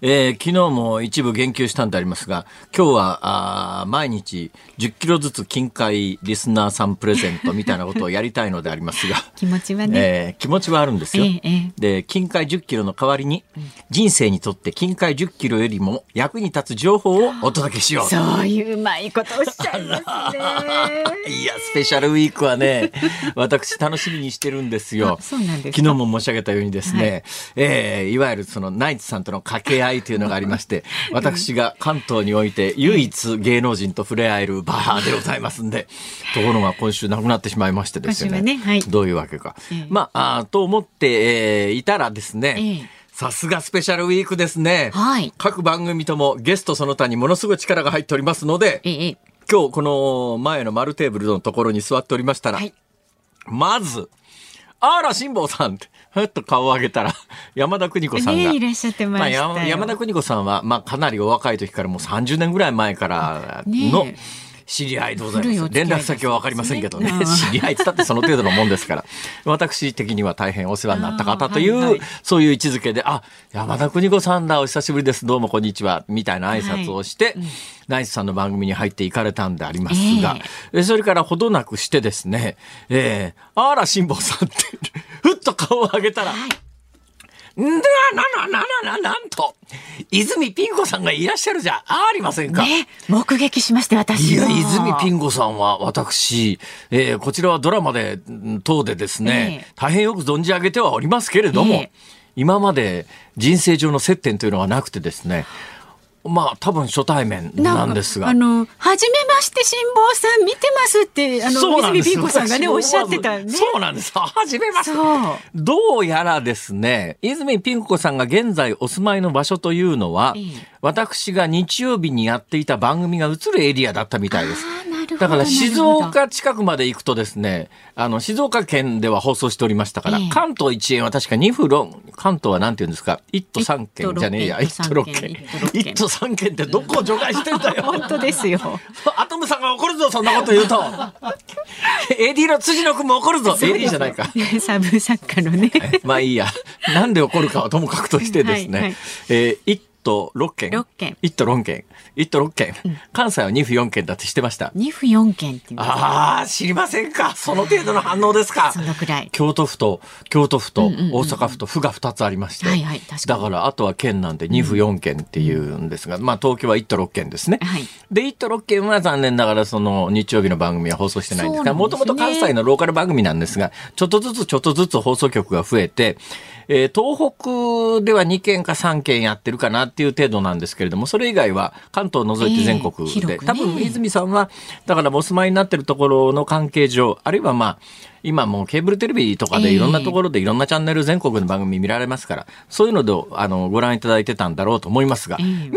えー、昨日も一部言及したんでありますが、今日はあ毎日10キロずつ近海リスナーさんプレゼントみたいなことをやりたいのでありますが、気持ちはね、えー、気持ちはあるんですよ。ええ、で、近海10キロの代わりに、人生にとって近海10キロよりも役に立つ情報をお届けしよう。そういううまいことおっしゃいますね。いや、スペシャルウィークはね、私楽しみにしてるんですよ。そうなんです昨日も申し上げたようにですね、はい、えー、いわゆるそのナイツさんとの掛け合い会というのがありまして、私が関東において唯一芸能人と触れ合えるバーでございますんで、ところが今週なくなってしまいましてですね。ねはい、どういうわけか。えまあ、あと思って、えー、いたらですね、さすがスペシャルウィークですね。はい。各番組ともゲストその他にものすごい力が入っておりますので、え今日この前の丸テーブルのところに座っておりましたら、はい、まず、あら、辛坊さんって。ふっと顔を上げたら、山田邦子さんが。ね、いらっしゃってました、まあ、山田邦子さんは、まあ、かなりお若い時からもう30年ぐらい前からの、ね知り合いでございます。連絡先はわかりませんけどね。知り合いってったってその程度のもんですから。私的には大変お世話になった方という、はいはい、そういう位置づけで、あ、山田邦子さんだ、お久しぶりです、どうもこんにちは、みたいな挨拶をして、はい。うん、ナイスさんの番組に入っていかれたんでありますが、えー、それからほどなくしてですね、えー、あら、辛坊さんって、ふっと顔を上げたら、はい。な、な、な、な、な、なんと、泉ピン子さんがいらっしゃるじゃありませんか。ね、目撃しまして、私いや、泉ピン子さんは私、えー、こちらはドラマで、等でですね、えー、大変よく存じ上げてはおりますけれども、えー、今まで人生上の接点というのはなくてですね、まあ多分初対面なんですが。あの、はじめまして辛坊さん見てますって、あの、水見ピン子さんがね、おっしゃってたね。そうなんです。はじめまして。どうやらですね、泉ピン子さんが現在お住まいの場所というのは、ええ、私が日曜日にやっていた番組が映るエリアだったみたいです。だから静岡近くまで行くとですね、あの、静岡県では放送しておりましたから、ええ、関東一円は確か2府論、関東はなんて言うんですか、1都3県じゃねえや、1都6県。1都3県ってどこを除外してんだよ。本当ですよ。アトムさんが怒るぞ、そんなこと言うと。AD の辻野君も怒るぞ。AD じゃないか。サブ作家のね。まあいいや。なんで怒るかはともかくとしてですね、はいはい、えー、都6県。6県。1都6県。1都6県。うん、関西は2府4県だって知ってました。2府4県ってああ、知りませんか。その程度の反応ですか。そのくらい。京都府と、京都府と大阪府と府が2つありまして。はいはい、だからあとは県なんで2府4県っていうんですが、うん、まあ東京は1都6県ですね。はい、で、1都6県は残念ながらその日曜日の番組は放送してないんですが、もともと関西のローカル番組なんですが、ちょっとずつちょっとずつ放送局が増えて、えー、東北では2件か3件やってるかなっていう程度なんですけれども、それ以外は関東を除いて全国で、えーね、多分泉さんは、だからお住まいになってるところの関係上、あるいはまあ、今もうケーブルテレビとかでいろんなところでいろんなチャンネル全国の番組見られますから、そういうのであのご覧いただいてたんだろうと思いますが、見て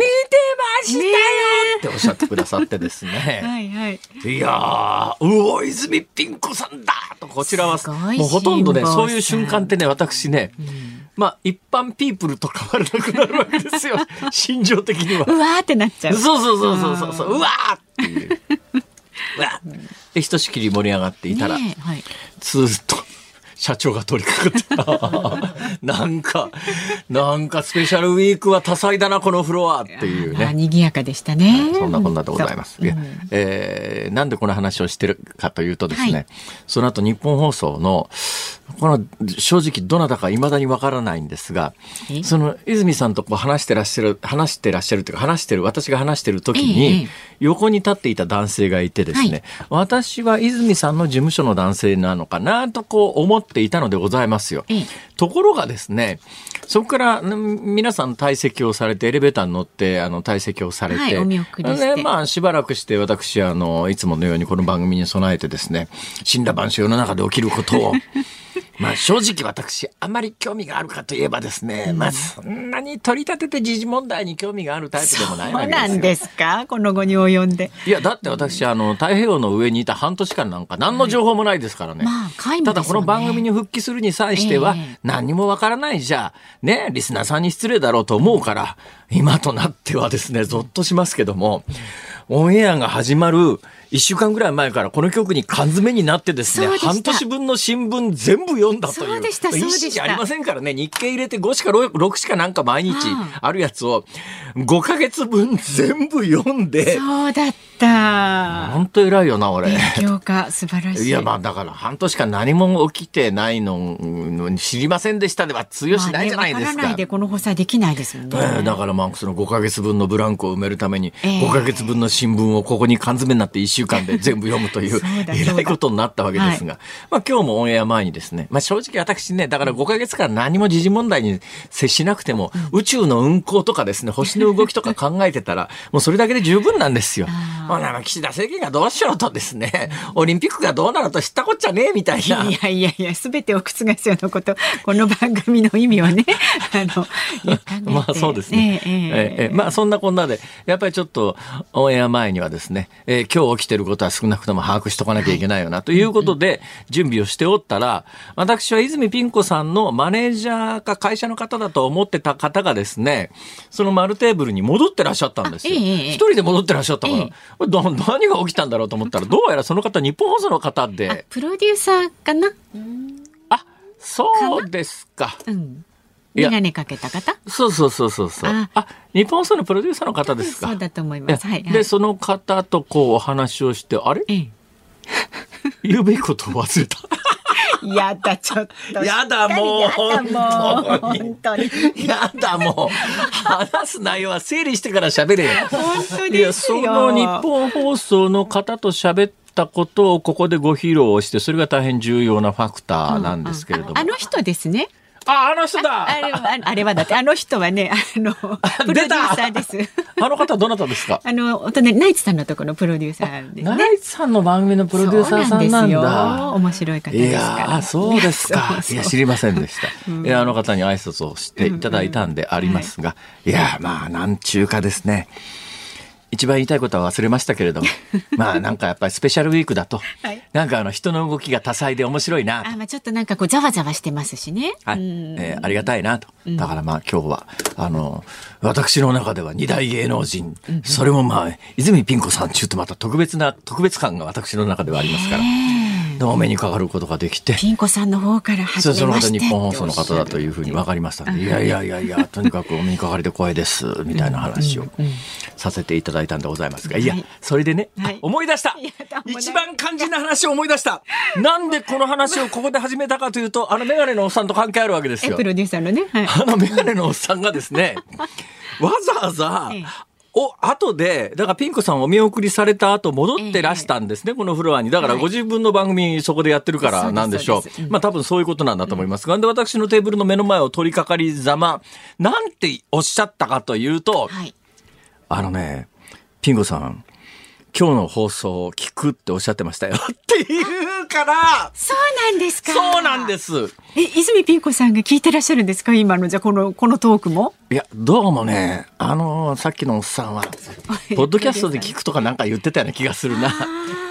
ましたよっておっしゃってくださってですね。はいはい。いやー、うお、泉ピン子さんだと、こちらは、もうほとんどね、そういう瞬間ってね、私ね、まあ、一般ピープルと変わらなくなるわけですよ。心情的には。うわーってなっちゃう。そうそうそうそうそうそう、うわーっていう。うわで、ひとしきり盛り上がっていたら、ねはい、ずっと、社長が取り掛かって、なんか、なんかスペシャルウィークは多彩だな、このフロアっていうね。賑やかでしたね。そんなこんなでございます。いやえーなんでこの話をしてるかというとですね、はいその後日本放送の、この正直どなたか未だにわからないんですがえ、その泉さんとこう話してらっしゃる、話してらっしゃるというか話してる、私が話してる時えにえ、横に立っていた男性がいてですね、私は泉さんの事務所の男性なのかなとこう思っていたのでございますよ。ええ。ところがですね、そこからうん皆さん退席をされて、エレベーターに乗って、あの、退席をされて、はいまあ、しばらくして私、あの、いつものようにこの番組に備えてですね、死んだ晩世の中で起きることを、まあ正直私、あまり興味があるかといえばですね、まあそんなに取り立てて時事問題に興味があるタイプでもないわそうけですよ。なんですか？この後に及んで。いや、だって私、あの、太平洋の上にいた半年間なんか何の情報もないですからね。まあ皆無ただこの番組に復帰するに際してはええ、何にもわからない。じゃ、ね、リスナーさんに失礼だろうと思うから、今となってはですね、ゾッとしますけども、オンエアが始まる一週間ぐらい前からこの曲に缶詰になってですね半年分の新聞全部読んだという。そうでしたそうでした一時ありませんからね、日経入れて5しか 6, 6しかなんか毎日あるやつを5ヶ月分全部読んで、そうだった。本当偉いよな、俺。勉強家、素晴らしい。いや、まあだから半年間何も起きてないのうん知りませんでしたでは通用しないじゃないですか。まあねわからないでこの放送はできないですもんね。ええだからまあその5ヶ月分のブランクを埋めるためにええ5ヶ月分の新聞をここに缶詰になって1週間で全部読むというえらいことになったわけですが、まあ今日もオンエア前にですね、まあ正直私ね、だから5ヶ月間何も時事問題に接しなくても、宇宙の運行とかですね、星の動きとか考えてたら、もうそれだけで十分なんですよ。ほな、岸田政権がどうしようとですね、オリンピックがどうなると知ったこっちゃねえみたいな。いやいやいや、すべてを覆すようなこと、この番組の意味はね、あの、まあそうですね。ええええ。ええまあそんなこんなで、やっぱりちょっとオンエア前にはですね、えー今日起きてることは少なくとも把握しとかなきゃいけないよな、ということで準備をしておったら、私は泉ピン子さんのマネージャーか会社の方だと思ってた方がですね、その丸テーブルに戻ってらっしゃったんですよ。一人で戻ってらっしゃったから、何が起きたんだろうと思ったら、どうやらその方日本放送の方あで、プロデューサーかな？あ、そうですか。うん。いやメガネかけた方？そうそうそうそうそう。ああ、日本放送のプロデューサーの方ですか？そうだと思います。はい、はい。で、その方とこうお話をして、あれ？ええ 言うべきことを忘れた。やだ、ちょっと。やだもうやだもう本当に。やだ、もう。話す内容は整理してから喋れよ。本当いや、ですよ。その日本放送の方と喋ったことをここでご披露して、それが大変重要なファクターなんですけれども。ああの人ですね。あ、あの人だあれは、ああれはだって、あの人はね、あの、プロデューサーです。あの方どなたですか？あの、お隣、ナイツさんのところのプロデューサーですね。ナイツさんの番組のプロデューサーさんなんだ。ですよ。面白い方いですから。そうですか。いや、知りませんでした。いや、あの方に挨拶をしていただいたんでありますが、いや、まあ、なんちゅうかですね。一番言いたいことは忘れましたけれども、まあなんかやっぱりスペシャルウィークだと、はい。なんかあの人の動きが多彩で面白いなと。あ、まあちょっとなんかこう、ざわざわしてますしね。はい、うん。えーありがたいなと。だからまあ今日は、あの、私の中では二大芸能人、それもまあ、泉ピン子さんちゅうとまた特別な、特別感が私の中ではありますから、でお目にかかることができて、ピン子さんの方から始そうその方日本放送の方だというふうに分かりました。ので、いやいやいやいや、とにかくお目にかかりで光栄です、みたいな話をさせていただいたんでございますが、い。やはい、それでねはい、思い出した。一番肝心な話を思い出した。なんでこの話をここで始めたかというと、あのメガネのおっさんと関係あるわけですえ、よプ。ロデューサーのね。はい。あのメガネのおっさんがですね、わざわざええ、お、後で、だからピン子さんお見送りされた後戻ってらしたんですね、えこのフロアに。だからご自分の番組そこでやってるからなんでしょう。うまあ多分そういうことなんだと思いますが、うん、で、私のテーブルの目の前を取り掛かりざま、なんておっしゃったかというと、はい、あのね、ピン子さん、今日の放送を聞くっておっしゃってましたよっていうから。そうなんですか。そうなんですえ泉ピン子さんが聞いてらっしゃるんですか？今のじゃこのこのトークも？いやどうもねあのさっきのおっさんはポッドキャストで聞くとかなんか言ってたような気がするな。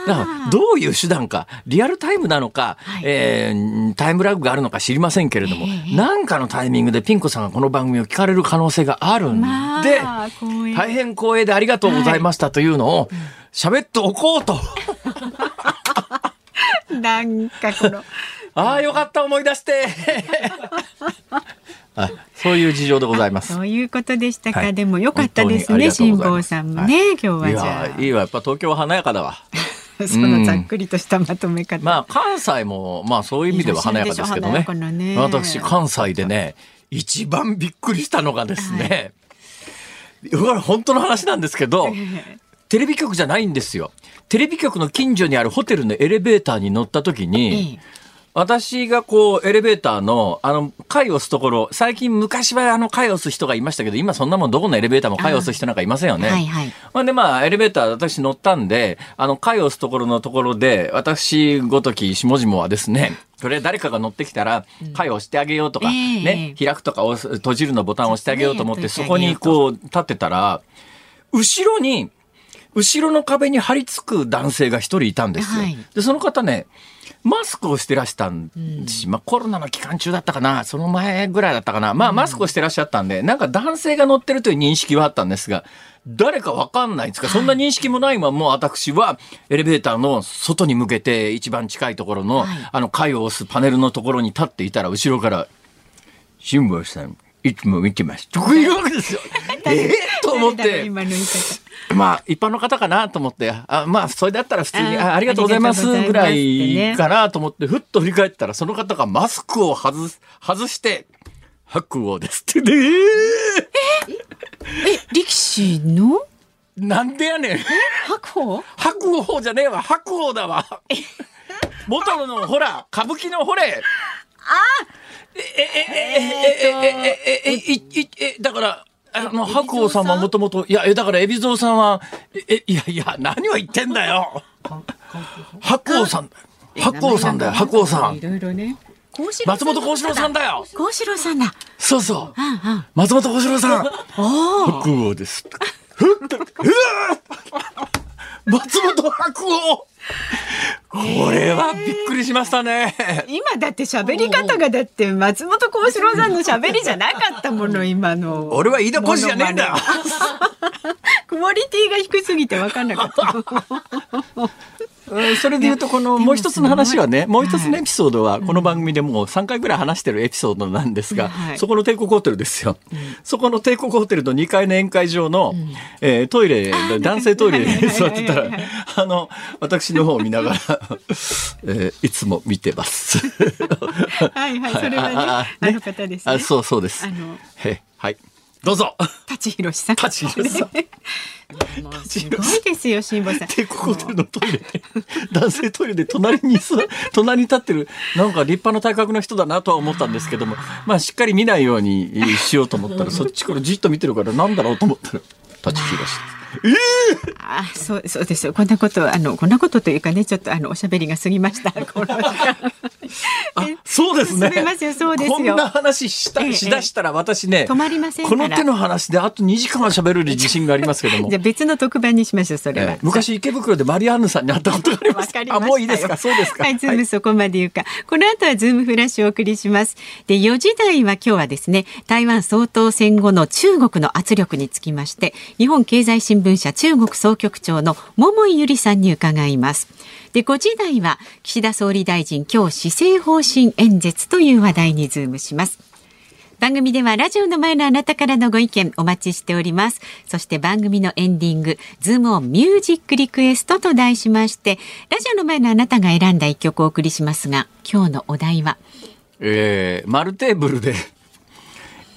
だからどういう手段かリアルタイムなのか、はい、えー、タイムラグがあるのか知りませんけれども、えー、なんかのタイミングでピン子さんがこの番組を聞かれる可能性があるんで、まあ、大変光栄でありがとうございましたというのを、はい。喋っておこうと。なんかこの。ああ、よかった、思い出して。あそういう事情でございます。そういうことでしたか。はい、でもよかったですね、辛坊さんもね、はい、今日はじゃあ。いいわ、やっぱ東京は華やかだわ。そのざっくりとしたまとめ方。うん、まあ関西もまあそういう意味では華やかですけどね。ね私関西でね一番びっくりしたのがですね。はい、本当の話なんですけど、テレビ局じゃないんですよ。テレビ局の近所にあるホテルのエレベーターに乗った時に、私がこう、エレベーターの、あの、階を押すところ、最近昔はあの、階を押す人がいましたけど、今そんなもんどこのエレベーターも階を押す人なんかいませんよね。はいはい。まあ、で、まあ、エレベーター私乗ったんで、あの、階を押すところのところで、私ごとき下々はですね、それ誰かが乗ってきたら、階を押してあげようとか、ね、開くとか閉じるのボタンを押してあげようと思って、そこにこう、立ってたら、後ろに、後ろの壁に張り付く男性が一人いたんですよ。はい、で、その方ね、マスクをしてらしたんし、まあコロナの期間中だったかな、その前ぐらいだったかな、まあマスクをしてらっしゃったんで、なんか男性が乗ってるという認識はあったんですが、誰かわかんないんですか、そんな認識もないまま私はエレベーターの外に向けて一番近いところの、あの階を押すパネルのところに立っていたら後ろから、辛坊さん、いつも見てます。というわけですよ。ええー、と思って。まあ、一般の方かなと思って、あまあ、それだったら普通にあ、ありがとうございますぐらいかなと思って、ふっと振り返ったら、その方がマスクを外す、外して、白鵬ですってね。ええ、力士の？なんでやねん。白鵬？白鵬じゃねえわ。白鵬だわ。元の、ほら、歌舞伎のほれ。あえ、え、え、え、え、え、え、え、だから、あの、白鵬さんはもともと、いや、だから、海老蔵さんは、え、いやいや、何を言ってんだよ。白鵬さん、白鵬さんだよ、白鵬さん。いろいろね。松本幸四郎さんだよ。幸四郎さんだ。そうそう。松本幸四郎さん。白鵬です。ふっと、うわ松本白鵬これはびっくりしましたね。今だって喋り方がだって松本幸四郎さんの喋りじゃなかったもの今の。俺は飯田浩司じゃねえんだよ。クオリティが低すぎて分かんなかった。それで言うと、このもう一つの話はね、もう一つのエピソードは、この番組でもう3回ぐらい話してるエピソードなんですが、そこの帝国ホテルですよ。そこの帝国ホテルの2階の宴会場の、えトイレ、男性トイレで座ってたら、あの、私の方を見ながら、えいつも見てます。はいはい、それはね、あの方ですね。そうそうです。はい。どうぞ。舘ひろしさん。舘ひろしさん。すごいですよ、辛坊さん。帝国ホテルのトイレで、男性トイレで隣に隣に立ってる、なんか立派な体格の人だなとは思ったんですけども、まあしっかり見ないようにしようと思ったら、そっちからじっと見てるからなんだろうと思ったら、舘ひろし。えー、あそうそうです。よこんなことあのこんなことというかねちょっとあのおしゃべりが過ぎました。そうですね。ますよそうですよ。こんな話したしだしたら私ね、止まりませんこの手の話であと2時間は喋る自信がありますけども。じゃ別の特番にしましょうそれは、えー、昔池袋でマリアンヌさんに会ったことがあります。あもういいですか？そうですか？はいズームそこまで言うか、この後はズームフラッシュをお送りします。で4時台は今日はですね台湾総統選後の中国の圧力につきまして日本経済新聞社中国総局長の桃井裕理さんに伺います。で、5時台は岸田総理大臣今日施政方針演説という話題にズームします。番組ではラジオの前のあなたからのご意見お待ちしております。そして番組のエンディング、ズームオンミュージックリクエストと題しまして、ラジオの前のあなたが選んだ一曲をお送りしますが、今日のお題は？えー、丸テーブルで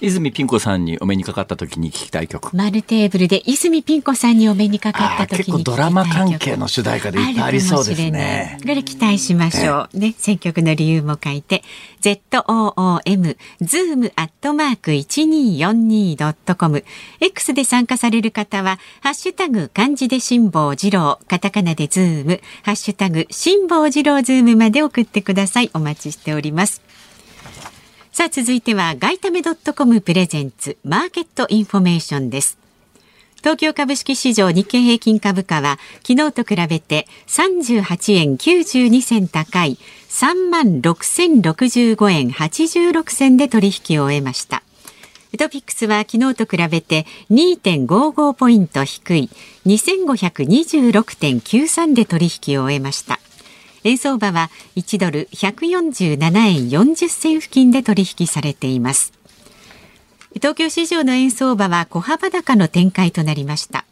泉ピン子さんにお目にかかった時に聞きたい曲。丸テーブルで泉ピン子さんにお目にかかった時に結構ドラマ関係の主題歌でいっぱいありそうですね。これ期待しましょう。ね、選曲の理由も書いて、ZOOM、zoom アットマーク 1242.com。X で参加される方は、ハッシュタグ漢字で辛坊治郎、カタカナでズーム、ハッシュタグ辛坊治郎ズームまで送ってください。お待ちしております。さあ続いては外為ドットコムプレゼンツマーケットインフォメーションです。東京株式市場日経平均株価は昨日と比べて38円92銭高い3万6065円86銭で取引を終えました。トピックスは昨日と比べて2.55ポイント低い2526.93で取引を終えました。円相場は1ドル147円40銭付近で取引されています。東京市場の円相場は小幅高の展開となりました。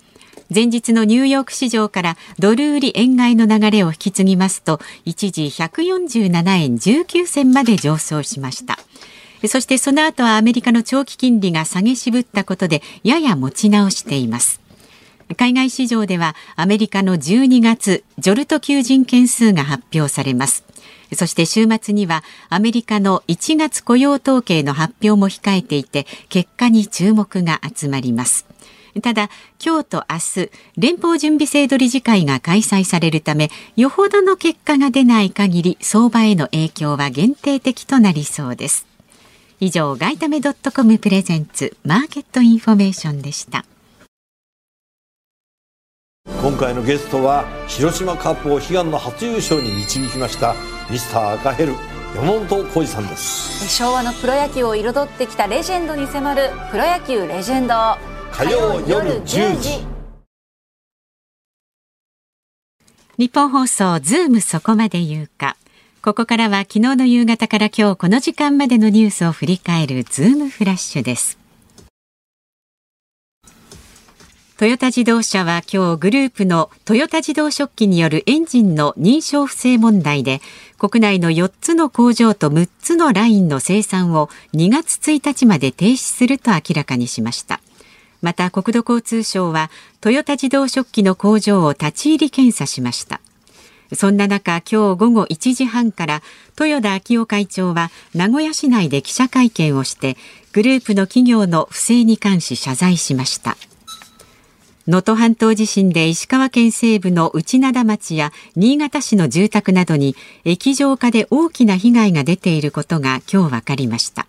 前日のニューヨーク市場からドル売り円買いの流れを引き継ぎますと一時147円19銭まで上昇しました。そしてその後はアメリカの長期金利が下げ渋ったことでやや持ち直しています。海外市場ではアメリカの12月 JOLTS求人件数が発表されます。そして週末にはアメリカの1月雇用統計の発表も控えていて結果に注目が集まります。ただ今日と明日連邦準備制度理事会が開催されるためよほどの結果が出ない限り相場への影響は限定的となりそうです。以上外為ドットコムプレゼンツマーケットインフォメーションでした。今回のゲストは広島カープを悲願の初優勝に導きましたミスター赤ヘル山本浩二さんです。昭和のプロ野球を彩ってきたレジェンドに迫る「プロ野球レジェンド」火曜夜10時。ニッポン放送ズームそこまで言うか。ここからは昨日の夕方から今日この時間までのニュースを振り返るズームフラッシュですトヨタ自動車は今日グループのトヨタ自動食器によるエンジンの認証不正問題で国内の4つの工場と6つのラインの生産を2月1日まで停止すると明らかにしましたまた国土交通省はトヨタ自動食器の工場を立ち入り検査しましたそんな中、今日午後1時半から豊田昭夫会長は名古屋市内で記者会見をしてグループの企業の不正に関し謝罪しました。能登半島地震で石川県西部の内灘町や新潟市の住宅などに液状化で大きな被害が出ていることが今日分かりました。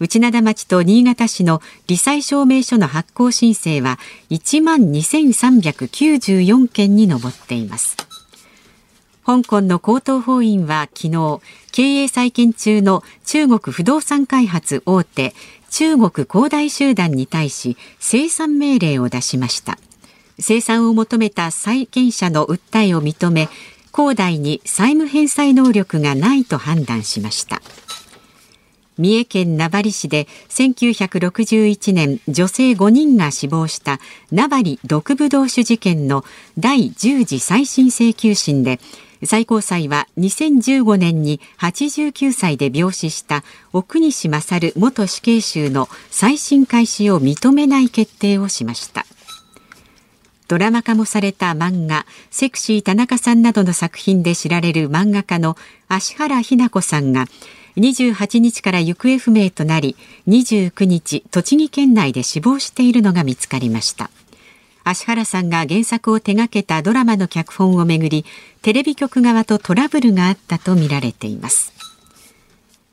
内灘町と新潟市の罹災証明書の発行申請は1万2394件に上っています。香港の高等法院は昨日経営再建中の中国不動産開発大手中国恒大集団に対し生産命令を出しました。生産を求めた債権者の訴えを認め恒大に債務返済能力がないと判断しました。三重県名張市で1961年女性5人が死亡した名張毒ブドウ酒事件の第10次再審請求審で最高裁は2015年に89歳で病死した奥西勝元死刑囚の再審開始を認めない決定をしました。ドラマ化もされた漫画セクシー田中さんなどの作品で知られる漫画家の芦原日奈子さんが28日から行方不明となり29日栃木県内で死亡しているのが見つかりました。芦原さんが原作を手掛けたドラマの脚本をめぐりテレビ局側とトラブルがあったとみられています。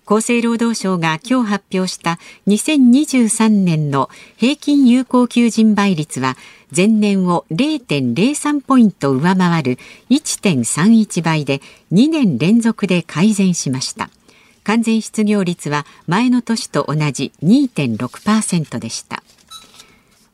厚生労働省が今日発表した2023年の平均有効求人倍率は前年を0.03ポイント上回る1.31倍で2年連続で改善しました。完全失業率は前の年と同じ2.6%でした。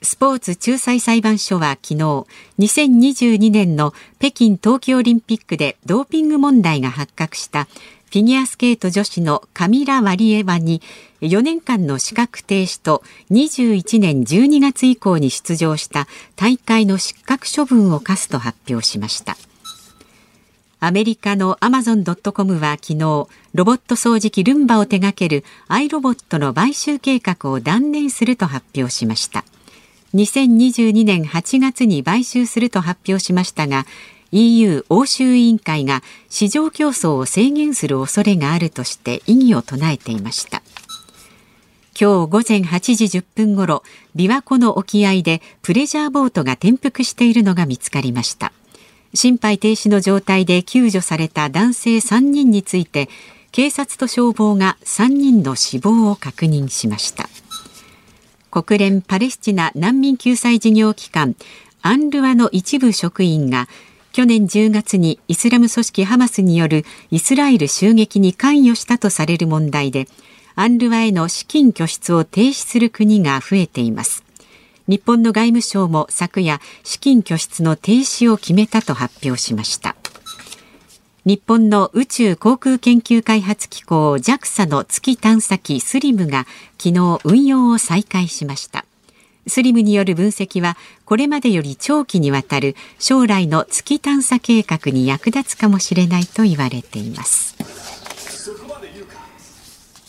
スポーツ仲裁裁判所は昨日2022年の北京冬季オリンピックでドーピング問題が発覚したフィギュアスケート女子のカミラ・ワリエワに4年間の資格停止と21年12月以降に出場した大会の失格処分を課すと発表しましたアメリカのアマゾン・ドット・コムは昨日、ロボット掃除機ルンバを手掛けるアイロボットの買収計画を断念すると発表しました。2022年8月に買収すると発表しましたが、EU 欧州委員会が市場競争を制限する恐れがあるとして異議を唱えていました。今日午前8時10分ごろ、琵琶湖の沖合でプレジャーボートが転覆しているのが見つかりました。心肺停止の状態で救助された男性3人について警察と消防が3人の死亡を確認しました国連パレスチナ難民救済事業機関アンルワの一部職員が去年10月にイスラム組織ハマスによるイスラエル襲撃に関与したとされる問題でアンルワへの資金拠出を停止する国が増えています。日本の外務省も昨夜資金拠出の停止を決めたと発表しました。日本の宇宙航空研究開発機構 JAXA の月探査機スリムが昨日運用を再開しました。スリムによる分析はこれまでより長期にわたる将来の月探査計画に役立つかもしれないと言われています。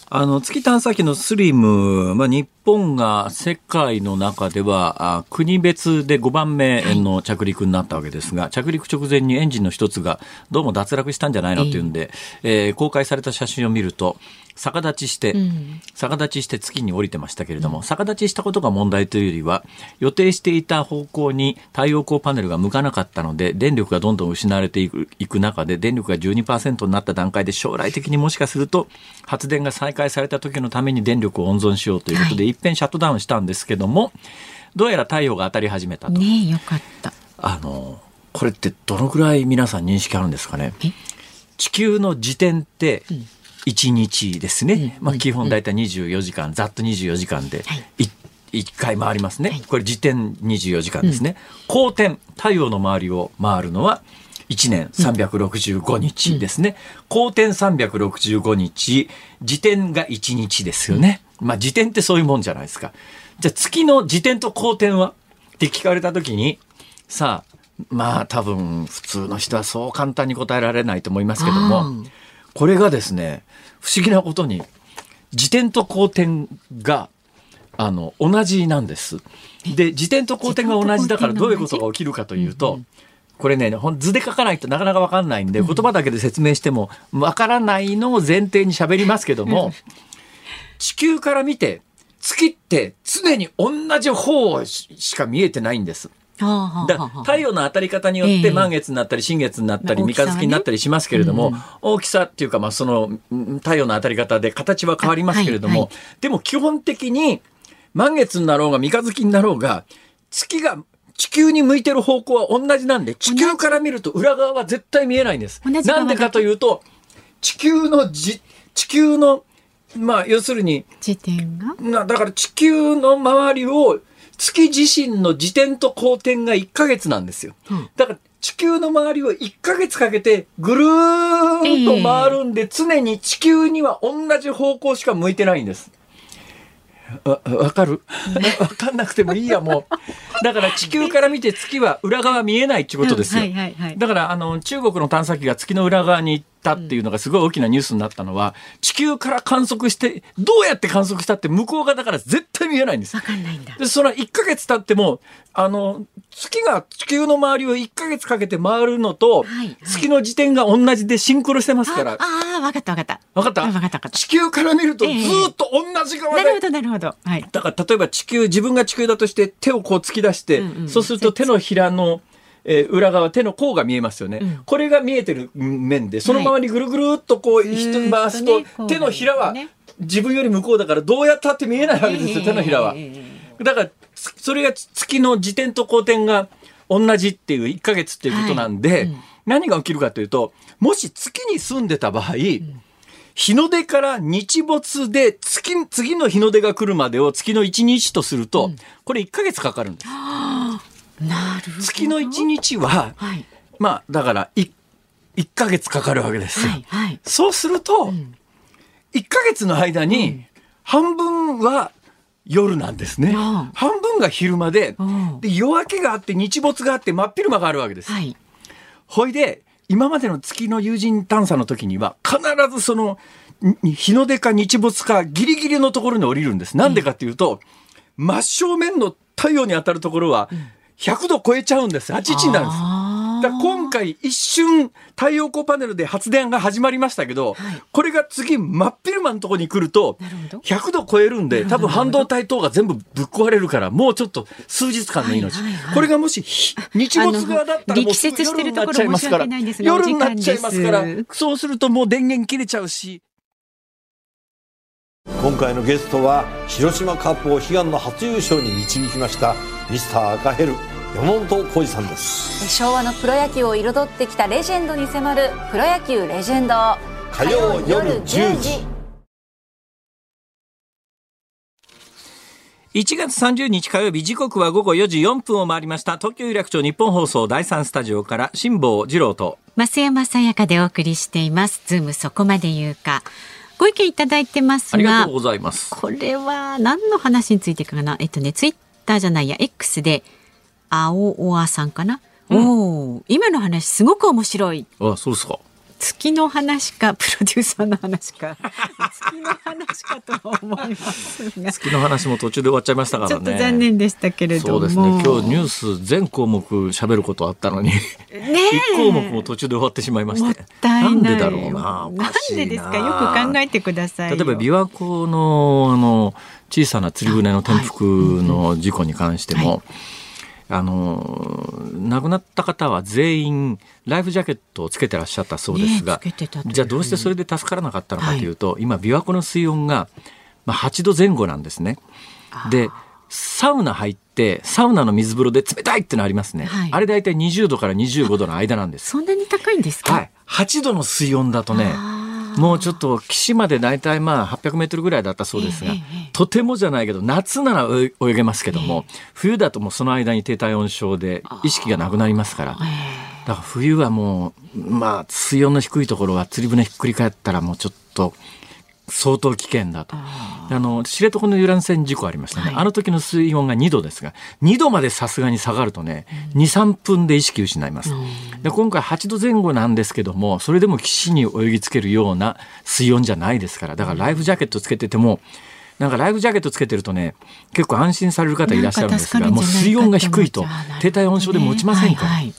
あの月探査機のスリム、まあ、日本が世界の中ではあ国別で5番目の着陸になったわけですが、はい、着陸直前にエンジンの一つがどうも脱落したんじゃないのっていうんで、えー、公開された写真を見ると逆立ちして、うん、逆立ちして月に降りてましたけれども、うん、逆立ちしたことが問題というよりは、予定していた方向に太陽光パネルが向かなかったので、電力がどんどん失われていくいく中で、電力が12%になった段階で、将来的にもしかすると、発電が再開された時のために電力を温存しようということで、はい、一遍シャットダウンしたんですけども、どうやら太陽が当たり始めたと。ねよかった。あの、これってどのぐらい皆さん認識あるんですかね？地球の時点って、うん1日ですね、まあ、基本大体24時間、ざっと24時間で1回回りますね、これ時点24時間ですね、公転太陽の周りを回るのは1年365日ですね、公転365日時点が1日ですよね、まあ時点ってそういうもんじゃないですか。じゃあ月の時点と公転はって聞かれた時にさあまあ多分普通の人はそう簡単に答えられないと思いますけどもこれがですね不思議なことに自転と後転があの同じなんです。で自転と後転が同じだからどういうことが起きるかというと、これね図で書かないとなかなか分かんないんで、言葉だけで説明しても分からないのを前提に喋りますけども、地球から見て月って常に同じ方しか見えてないんです。だ太陽の当たり方によって満月になったり新月になったり三日月になったりしますけれども、大きさっていうかまあその太陽の当たり方で形は変わりますけれども、でも基本的に満月になろうが三日月になろうが月が地球に向いてる方向は同じなんで地球から見ると裏側は絶対見えないんです。なんでかというと地球のじ地球のまあ要するに時点が？だから地球の周りを月自身の自転と公転が1ヶ月なんですよ。だから地球の周りを1ヶ月かけてぐるーんと回るんで、常に地球には同じ方向しか向いてないんです。わ、わかる？わかんなくてもいいや、もう。だから地球から見て月は裏側見えないってことですよ。だから、あの、中国の探査機が月の裏側に行ったっていうのがすごい大きなニュースになったのは、地球から観測して、どうやって観測したって向こう側だから絶対見えないんです。わかんないんだ。で、その1ヶ月経っても、あの、月が地球の周りを1ヶ月かけて回るのと、はいはい、月の時点が同じでシンクロしてますから。ああ、わかったわかった。わかった？わかった地球から見るとずっと同じ側で、えー、なるほど、なるほど。はい。だから例えば地球、自分が地球だとして手をこう突き出して、うんうん、そうすると手のひらの、えー、裏側手の甲が見えますよね、うん、これが見えてる面でそのままにぐるぐるっとこう、は回すと、ね、手のひらは自分より向こうだからどうやったって見えないわけですよ、手のひらは。だからそれが月の自転と公転が同じっていう1か月っていうことなんで、はい。うん、何が起きるかというともし月に住んでた場合、うん。日の出から日没で月、次の日の出が来るまでを月の1日とすると、うん、これ1か月かかるんです。なるほど。月の1日は、はい、まあ、だから 1, 1ヶ月かかるわけですよ。はいはい、そうすると、うん、1ヶ月の間に、半分は夜なんですね。半分が昼間で、で夜明けがあって日没があって真っ昼間があるわけです。はい、ほいで、今までの月の有人探査の時には必ずその日の出か日没かギリギリのところに降りるんです。なんでかっていうと、真正面の太陽に当たるところは100度超えちゃうんです。8時になるんです。だ今回一瞬太陽光パネルで発電が始まりましたけど、はい、これが次真っ昼間のところに来ると100度超えるんで多分半導体等が全部ぶっ壊れるからもうちょっと数日間の命、はいはいはい、これがもし日没側だったらもう夜になっちゃいますから。夜になっちゃいますから。そうするともう電源切れちゃうし。今回のゲストは広島カープを悲願の初優勝に導きましたミスター赤ヘル山本浩二さんです。昭和のプロ野球を彩ってきたレジェンドに迫る「プロ野球レジェンド」火曜夜10時。1月30日火曜日時刻は午後4時4分を回りました。東京有楽町ニッポン放送第3スタジオから辛坊治郎と。増山さやかでお送りしています。ズームそこまで言うかご意見いただいてますがありがとうございます。これは何の話についてかな？えっとねツイッターじゃないや X で青尾あさんかな、うん、お今の話すごく面白い。あそうですか月の話かプロデューサーの話か。月の話かと思いますが。月の話も途中で終わっちゃいましたからね。ちょっと残念でしたけれども。そうですね。今日ニュース全項目喋ることあったのに。ね一項目も途中で終わってしまいまして。なんでだろうな。なんでですか？よく考えてください例えば琵琶湖のあの小さな釣り船の転覆の事故に関しても、はいあの亡くなった方は全員ライフジャケットをつけてらっしゃったそうですが、ね、じゃあどうしてそれで助からなかったのかというと、はい、今琵琶湖の水温が、まあ、8度前後なんですね。でサウナ入ってサウナの水風呂で冷たいってのありますね、はい、あれ大体20度から25度の間なんです。そんなに高いんですか、はい、8度の水温だとねもうちょっと岸まで大体まあ800メートルぐらいだったそうですが、とてもじゃないけど夏なら泳げますけども、冬だともうその間に低体温症で意識がなくなりますから。だから冬はもう、まあ、水温の低いところは釣り船ひっくり返ったらもうちょっと相当危険だと。あの、知床の遊覧船事故ありましたね。はい、あの時の水温が2度ですが、2度までさすがに下がるとね、2、3分で意識失います。で今回8度前後なんですけども、それでも岸に泳ぎつけるような水温じゃないですから、だからライフジャケットつけてても、なんかライフジャケットつけてるとね、結構安心される方いらっしゃるんですが、もう水温が低いと低体温症で持ちませんから。はいはい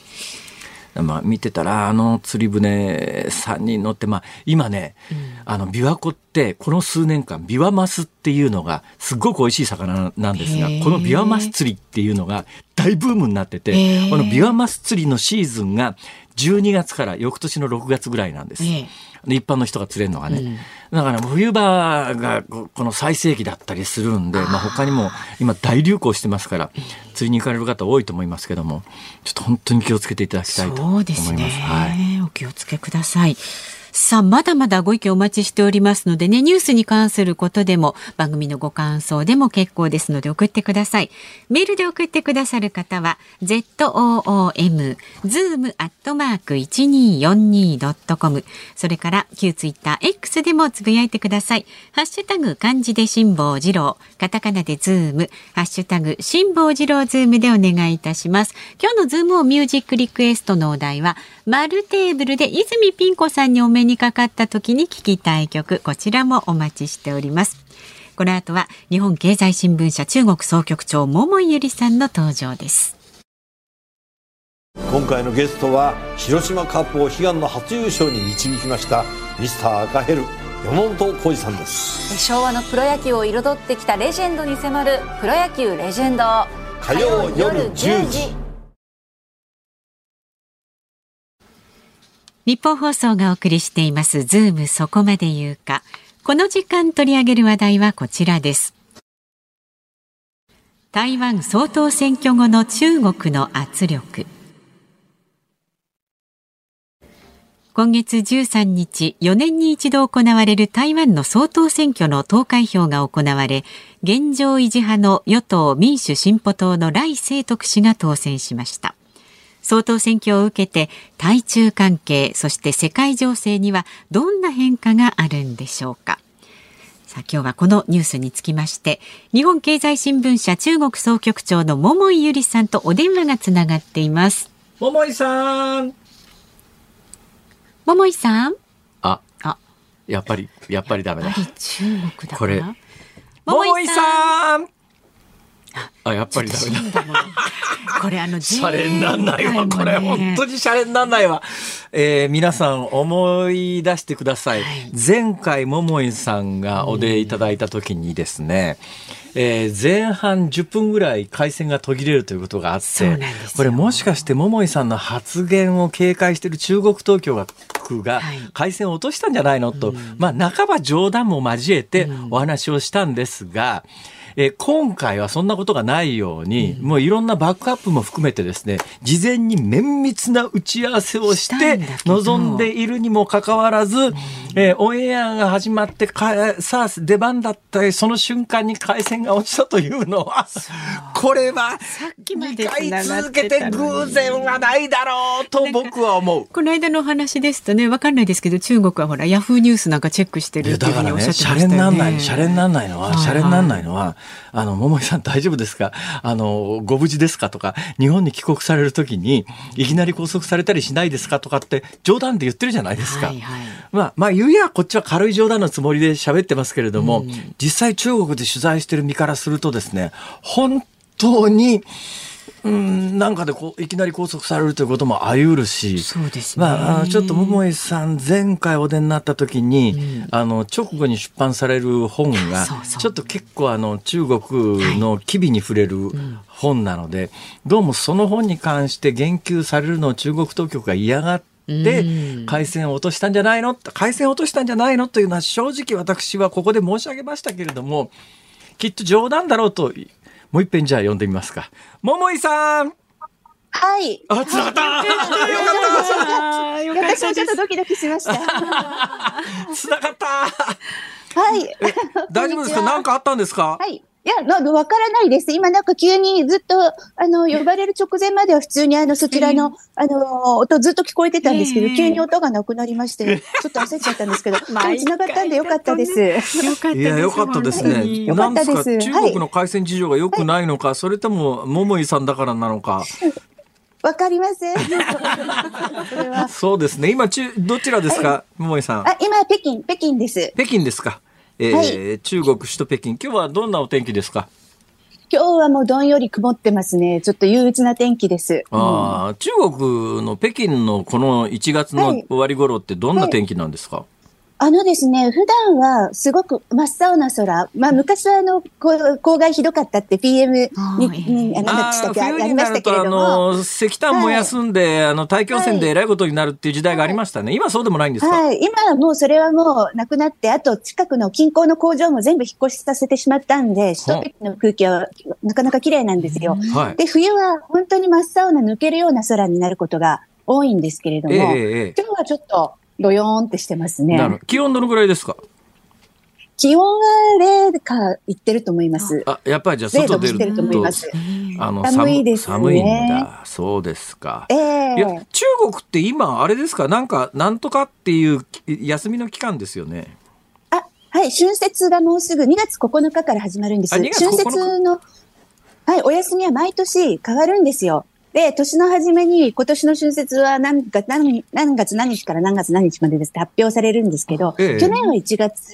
まあ、見てたらあの釣り船3人乗って、まあ、今ね、うん、あの琵琶湖ってこの数年間ビワマスっていうのがすごく美味しい魚なんですがこのビワマス釣りっていうのが大ブームになっててこのビワマス釣りのシーズンが12月から翌年の6月ぐらいなんです。一般の人が釣れるのがね、うん、だから冬場がこの最盛期だったりするんでまあ、他にも今大流行してますから釣りに行かれる方多いと思いますけどもちょっと本当に気をつけていただきたいと思います。ね、はい、お気をつけください。さあ、まだまだご意見お待ちしておりますのでね、ニュースに関することでも、番組のご感想でも結構ですので送ってください。メールで送ってくださる方は、zoom、zoom アットマーク 1242.com、それから旧ツイッター X でもつぶやいてください。ハッシュタグ漢字で辛坊治郎、カタカナでズーム、ハッシュタグ辛坊治郎ズームでお願いいたします。今日のズームオンミュージックリクエストのお題は、丸テーブルで泉ピン子さんにお目にかかった時に聞きたい曲こちらもお待ちしております。この後は日本経済新聞社中国総局長桃井裕理さんの登場です。今回のゲストは広島カープを悲願の初優勝に導きましたミスター赤ヘル山本浩二さんです。昭和のプロ野球を彩ってきたレジェンドに迫る「プロ野球レジェンド」火曜夜10時ニッポン放送がお送りしていますズームそこまで言うか。この時間取り上げる話題はこちらです。台湾総統選挙後の中国の圧力。今月13日、4年に一度行われる台湾の総統選挙の投開票が行われ、現状維持派の与党民主進歩党の来清徳氏が当選しました。総統選挙を受けて対中関係そして世界情勢にはどんな変化があるんでしょうか。さあ今日はこのニュースにつきまして日本経済新聞社中国総局長の桃井由里さんとお電話がつながっています。桃井さん。桃井さん？あ、あ、やっぱり、やっぱりダメだ。中国だこれ。桃井さんあ、やっぱりダメだ。これあの、シャレになんないわ。これ本当にシャレになんないわ。えー、皆さん思い出してください。はい、前回桃井さんがお出いただいた時にですね、えー、前半10分ぐらい回線が途切れるということがあって、これもしかして桃井さんの発言を警戒している中国当局が回線を落としたんじゃないのと、はい、まあ半ば冗談も交えてお話をしたんですが、うんえ今回はそんなことがないように、うん、もういろんなバックアップも含めてですね、事前に綿密な打ち合わせをして臨んでいるにもかかわらず、うん、えー、オンエアが始まってか、さあ出番だったその瞬間に回線が落ちたというのは、これは、2回続けて偶然はないだろうと僕は思う。この間のお話ですとね、わかんないですけど、中国はほら、ヤフーニュースなんかチェックしてるっていうふうにおっしゃってましたよね。シャレになんない、シャレになんないのは、シャレになんないのは、あの、桃井さん大丈夫ですか？あの、ご無事ですか？とか、日本に帰国されるときに、いきなり拘束されたりしないですか？とかって冗談で言ってるじゃないですか。はいはい、まあ、まあ、言うやこっちは軽い冗談のつもりで喋ってますけれども、うん、実際中国で取材してる身からするとですね、本当に、うん、なんかでこういきなり拘束されるということもあり得るし、そうですね、まあ、ちょっと桃井さん、前回お出になった時に、うん、あの直後に出版される本が、ちょっと結構あの中国の機微に触れる本なので、はいうん、どうもその本に関して言及されるのを中国当局が嫌がって、で、回線を落としたんじゃないの？回線を落としたんじゃないの？というのは正直私はここで申し上げましたけれども、きっと冗談だろうともう一遍じゃあ呼んでみますか。桃井さんはい。あ、つながったよかったよかった私はちょっとドキドキしました。つながったはい。大丈夫ですか？何かあったんですか？はい。いや、なんわからないです。今なんか急にずっと、あの、呼ばれる直前までは普通にあの、そちらの、あの、音ずっと聞こえてたんですけど、急に音がなくなりまして、ちょっと焦っちゃったんですけど、今日繋がったんでよかったです。よかったです。いや、よかったですね。よかったです。中国の回線事情が良くないのか、それとも、桃井さんだからなのか。わかりません。そうですね。今、中、どちらですか、桃井さん。あ、今、北京、北京です。北京ですか？えー、はい、中国首都北京、今日はどんなお天気ですか？今日はもうどんより曇ってますね。ちょっと憂鬱な天気です。ああ、うん、中国の北京のこの1月の終わり頃ってどんな天気なんですか、はいはいあのですね、普段はすごく真っ青な空。まあ、昔はあの、郊外ひどかったって PM に、あの、したっけありましたけれども。あの、石炭燃やすんで、はい、あの、大気汚染でえらいことになるっていう時代がありましたね。はい、今そうでもないんですか？はい。今はもうそれはもうなくなって、あと近くの近郊の工場も全部引っ越しさせてしまったんで、首都北の空気はなかなか綺麗なんですよ。はい、で、冬は本当に真っ青な抜けるような空になることが多いんですけれども、えー、今日はちょっと、どよーんってしてますね。なる気温どのぐらいですか？気温は0かいってると思います。あ、やっぱりじゃあ外出ると、るあの寒いです、ね、寒いんだ。そうですか。ええー、いや、中国って今、あれですか、なんか、なんとかっていう休みの期間ですよね。あ、はい、春節がもうすぐ2月9日から始まるんです。春節の、はい、お休みは毎年変わるんですよ。で、年の初めに今年の春節は何月何何月何日から何月何日までですって発表されるんですけど、ええ、去年は1月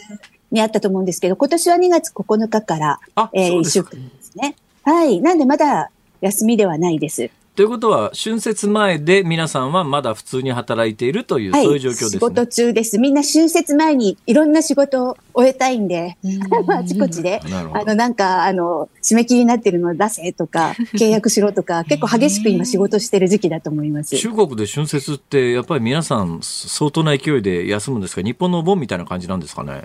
にあったと思うんですけど、今年は2月9日から、えー、1週間ですね。はい。なんでまだ休みではないです。ということは、春節前で皆さんはまだ普通に働いているという、はい、そういう状況ですね。仕事中です。みんな春節前にいろんな仕事を終えたいんで、あちこちで、あの、なんか、あの、締め切りになってるの出せとか、契約しろとか、結構激しく今仕事してる時期だと思います。中国で春節って、やっぱり皆さん相当な勢いで休むんですか？日本のお盆みたいな感じなんですかね？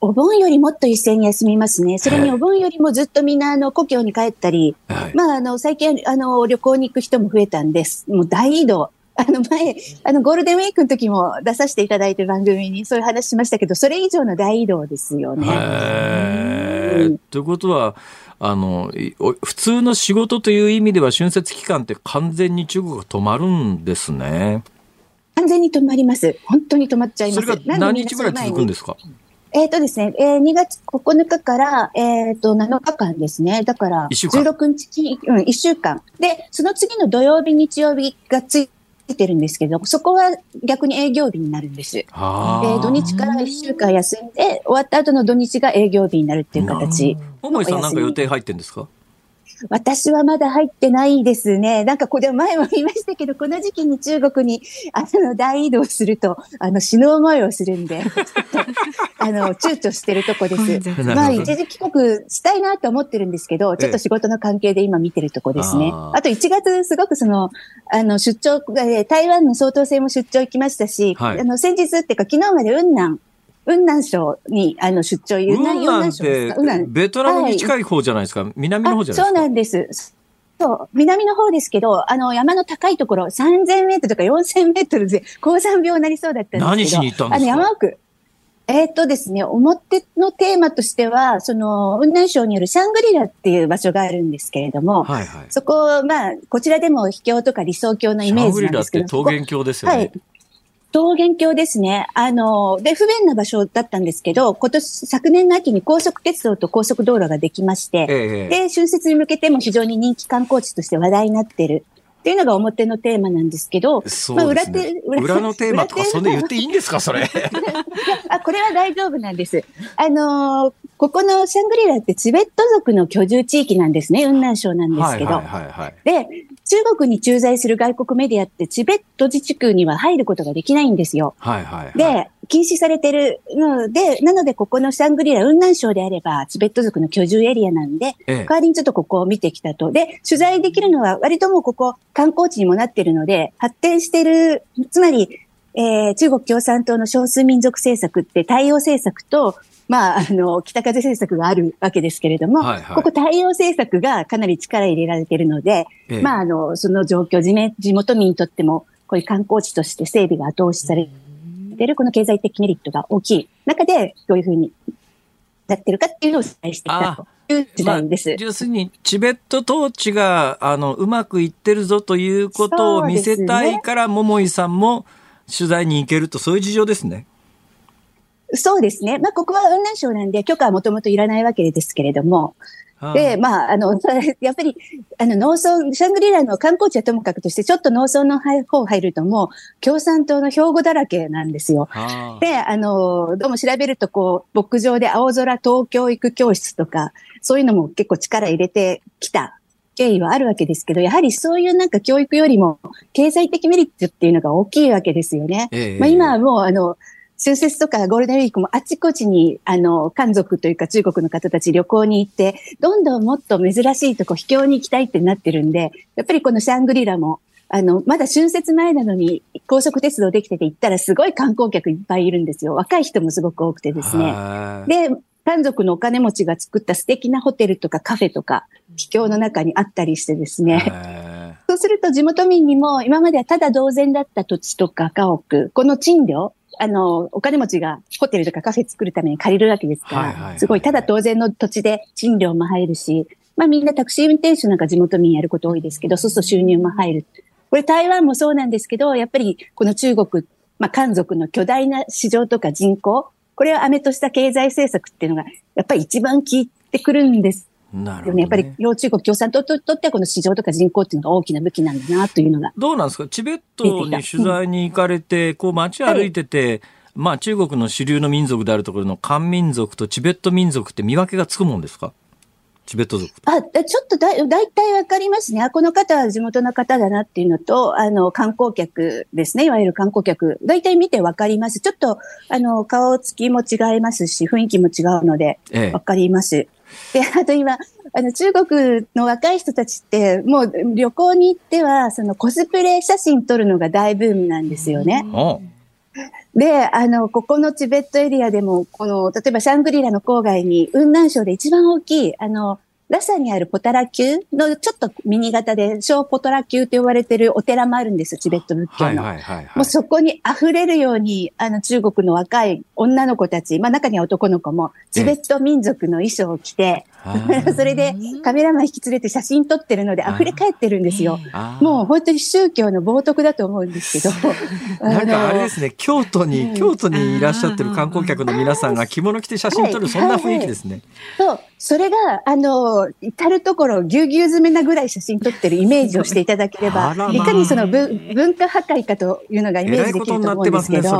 お盆よりもっと一斉に休みますね。それにお盆よりもずっとみんなあの故郷に帰ったり、はい、まああの最近あの旅行に行く人も増えたんです。もう大移動。あの前、あのゴールデンウィークの時も出させていただいて番組にそういう話しましたけど、それ以上の大移動ですよね。うん、ということは、あの、普通の仕事という意味では春節期間って完全に中国が止まるんですね。完全に止まります。本当に止まっちゃいます。それが何日ぐらい続くんですか？えっ、ー、とですね、えー、2月9日から、えっ、ー、と、7日間ですね。だから、16日、うん、1週間。で、その次の土曜日、日曜日がついてるんですけど、そこは逆に営業日になるんです。で土日から1週間休んで、終わった後の土日が営業日になるっていう形。桃井さんなんか予定入ってんですか？私はまだ入ってないですね。なんかこれ前も言いましたけど、この時期に中国にあの大移動すると、あの死ぬ思いをするんで、あの躊躇してるとこです。まあ一時帰国したいなと思ってるんですけど、ちょっと仕事の関係で今見てるとこですね。あと1月すごくその、あの出張、台湾の総統選も出張行きましたし、はい、あの先日っていうか昨日まで雲南雲南省にあの出張、雲南ってベトナムに近い方じゃないですか、はい、南の方じゃないですか？そうなんです。そう、南の方ですけど、あの、山の高いところ、3000メートルとか4000メートルで高山病になりそうだったんですけど。何しに行ったんですか？あの、山奥。えっ、ー、とですね、表のテーマとしては、その、雲南省によるシャングリラっていう場所があるんですけれども、はいはい、そこ、まあ、こちらでも秘境とか理想郷のイメージなんですけど。シャングリラって桃源郷ですよね。はい。桃源郷ですね。あの、で、不便な場所だったんですけど、今年、昨年の秋に高速鉄道と高速道路ができまして、ええ、で、春節に向けても非常に人気観光地として話題になっている。っていうのが表のテーマなんですけど、ね、まあ裏手裏裏のテーマとかそんな言っていいんですか、それ。あ、これは大丈夫なんです。あのー、ここのシャングリラってチベット族の居住地域なんですね、雲南省なんですけど。はいはいはいはい、で、中国に駐在する外国メディアってチベット自治区には入ることができないんですよ。はいはい、はい、で、禁止されてるので、なのでここのシャングリラ雲南省であればチベット族の居住エリアなんで、ええ、代わりにちょっとここを見てきたと。で、取材できるのは割ともうここ観光地にもなってるので、発展してる、つまり、えー、中国共産党の少数民族政策って対応政策とまあ、あの、北風政策があるわけですけれども、はいはい、ここ対応政策がかなり力入れられているので、ええ、まあ、あの、その状況、地地元民にとっても、こういう観光地として整備が後押しされている、この経済的メリットが大きい中で、どういうふうになってるかっていうのをお伝えしてきたという時代です。まあ、要するに、チベット統治が、あの、うまくいってるぞということを見せたいから、ね、桃井さんも取材に行けると、そういう事情ですね。そうですね。まあ、ここは雲南省なんで、許可はもともといらないわけですけれども、で、まあ、あの、やっぱり、あの、農村、シャングリラの観光地はともかくとして、ちょっと農村の方入るともう、共産党の標語だらけなんですよ。で、あの、どうも調べると、こう、牧場で青空東教育教室とか、そういうのも結構力入れてきた経緯はあるわけですけど、やはりそういうなんか教育よりも、経済的メリットっていうのが大きいわけですよね。えー、まあ今はもう、あの、春節とかゴールデンウィークもあちこちに、あの、漢族というか中国の方たち旅行に行って、どんどんもっと珍しいとこ、秘境に行きたいってなってるんで、やっぱりこのシャングリラも、あの、まだ春節前なのに高速鉄道できてて行ったらすごい観光客いっぱいいるんですよ。若い人もすごく多くてですね。で、漢族のお金持ちが作った素敵なホテルとかカフェとか、秘境の中にあったりしてですね。そうすると地元民にも今まではただ同然だった土地とか家屋、この賃料、あの、お金持ちがホテルとかカフェ作るために借りるわけですから、はいはいはい、すごい、ただ当然の土地で賃料も入るし、まあみんなタクシー運転手なんか地元民やること多いですけど、そうすると収入も入る。これ台湾もそうなんですけど、やっぱりこの中国、まあ漢族の巨大な市場とか人口、これを飴とした経済政策っていうのが、やっぱり一番効いてくるんですなるほど、ね、やっぱり、両中国共産党ととってはこの市場とか人口っていうのが大きな武器なんだなというのが。どうなんですか？チベットに取材に行かれて、こう街歩いてて、はいまあ中国の主流の民族であるところの漢民族とチベット民族って見分けがつくもんですか？チベット族あ、ちょっとだ、だいたいわかりますね。あ、この方は地元の方だなっていうのと、あの、観光客ですね。いわゆる観光客。だいたい見てわかります。ちょっと、あの、顔つきも違いますし、雰囲気も違うので、わかります。ええ、で、あと今、あの、中国の若い人たちって、もう旅行に行っては、そのコスプレ写真撮るのが大ブームなんですよね。うんで、あの、ここのチベットエリアでも、この、例えばシャングリラの郊外に、雲南省で一番大きい、あの、ラサにあるポタラ宮のちょっとミニ型で小ポタラ宮と呼ばれてるお寺もあるんですチベット仏教の。もうそこに溢れるように、あの中国の若い女の子たち、まあ中には男の子も、チベット民族の衣装を着て、それでカメラマン引き連れて写真撮ってるので溢れ返ってるんですよ。もう本当に宗教の冒涜だと思うんですけど。なんかあれですね、京都に、京都にいらっしゃってる観光客の皆さんが着物着て写真撮る、そんな雰囲気ですね。そう、それが、あの、至るところぎゅうぎゅう詰めなぐらい写真撮ってるイメージをしていただければ、まあ、いかにその文化破壊かというのがイメージできると思うんですけど。そ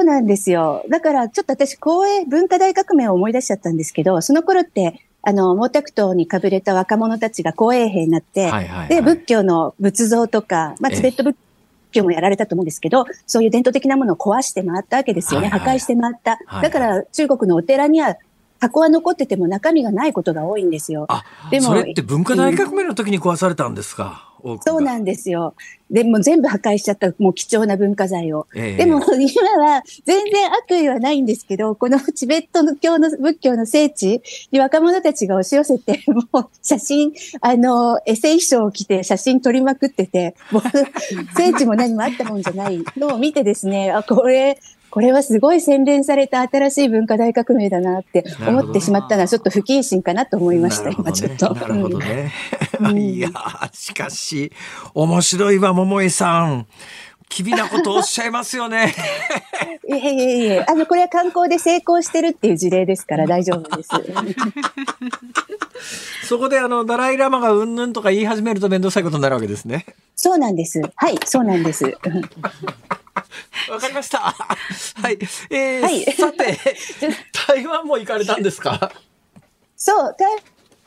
うなんですよ。だからちょっと私、公営文化大革命を思い出しちゃったんですけど、その頃って、あの、毛沢東にかぶれた若者たちが公衛兵になって、はいはいはい、で、仏教の仏像とか、まあ、チベット仏教もやられたと思うんですけど、そういう伝統的なものを壊して回ったわけですよね。はいはい、破壊して回った。だから中国のお寺には箱は残ってても中身がないことが多いんですよ。でもそれって文化大革命の時に壊されたんですか、そうなんですよ。でも全部破壊しちゃった、もう貴重な文化財を。えー、でも今は全然悪意はないんですけど、このチベット教の仏教の聖地に若者たちが押し寄せて、もう写真、あの、エセ衣装を着て写真撮りまくってて、もう 聖地も何もあったもんじゃないのを見てですね、あ、これ、これはすごい洗練された新しい文化大革命だなって思ってしまったのはちょっと不謹慎かなと思いました、今ちょっと。なるほどね。うん、いやしかし、面白いわ、桃井さん。機微なことをおっしゃいますよね。いえいえいえ、あの、これは観光で成功してるっていう事例ですから大丈夫です。そこであの、ダライラマがうんぬんとか言い始めると面倒くさいことになるわけですね。そうなんです。はい、そうなんです。わかりました。はい。えー、はい、さて、台湾も行かれたんですか？そう、台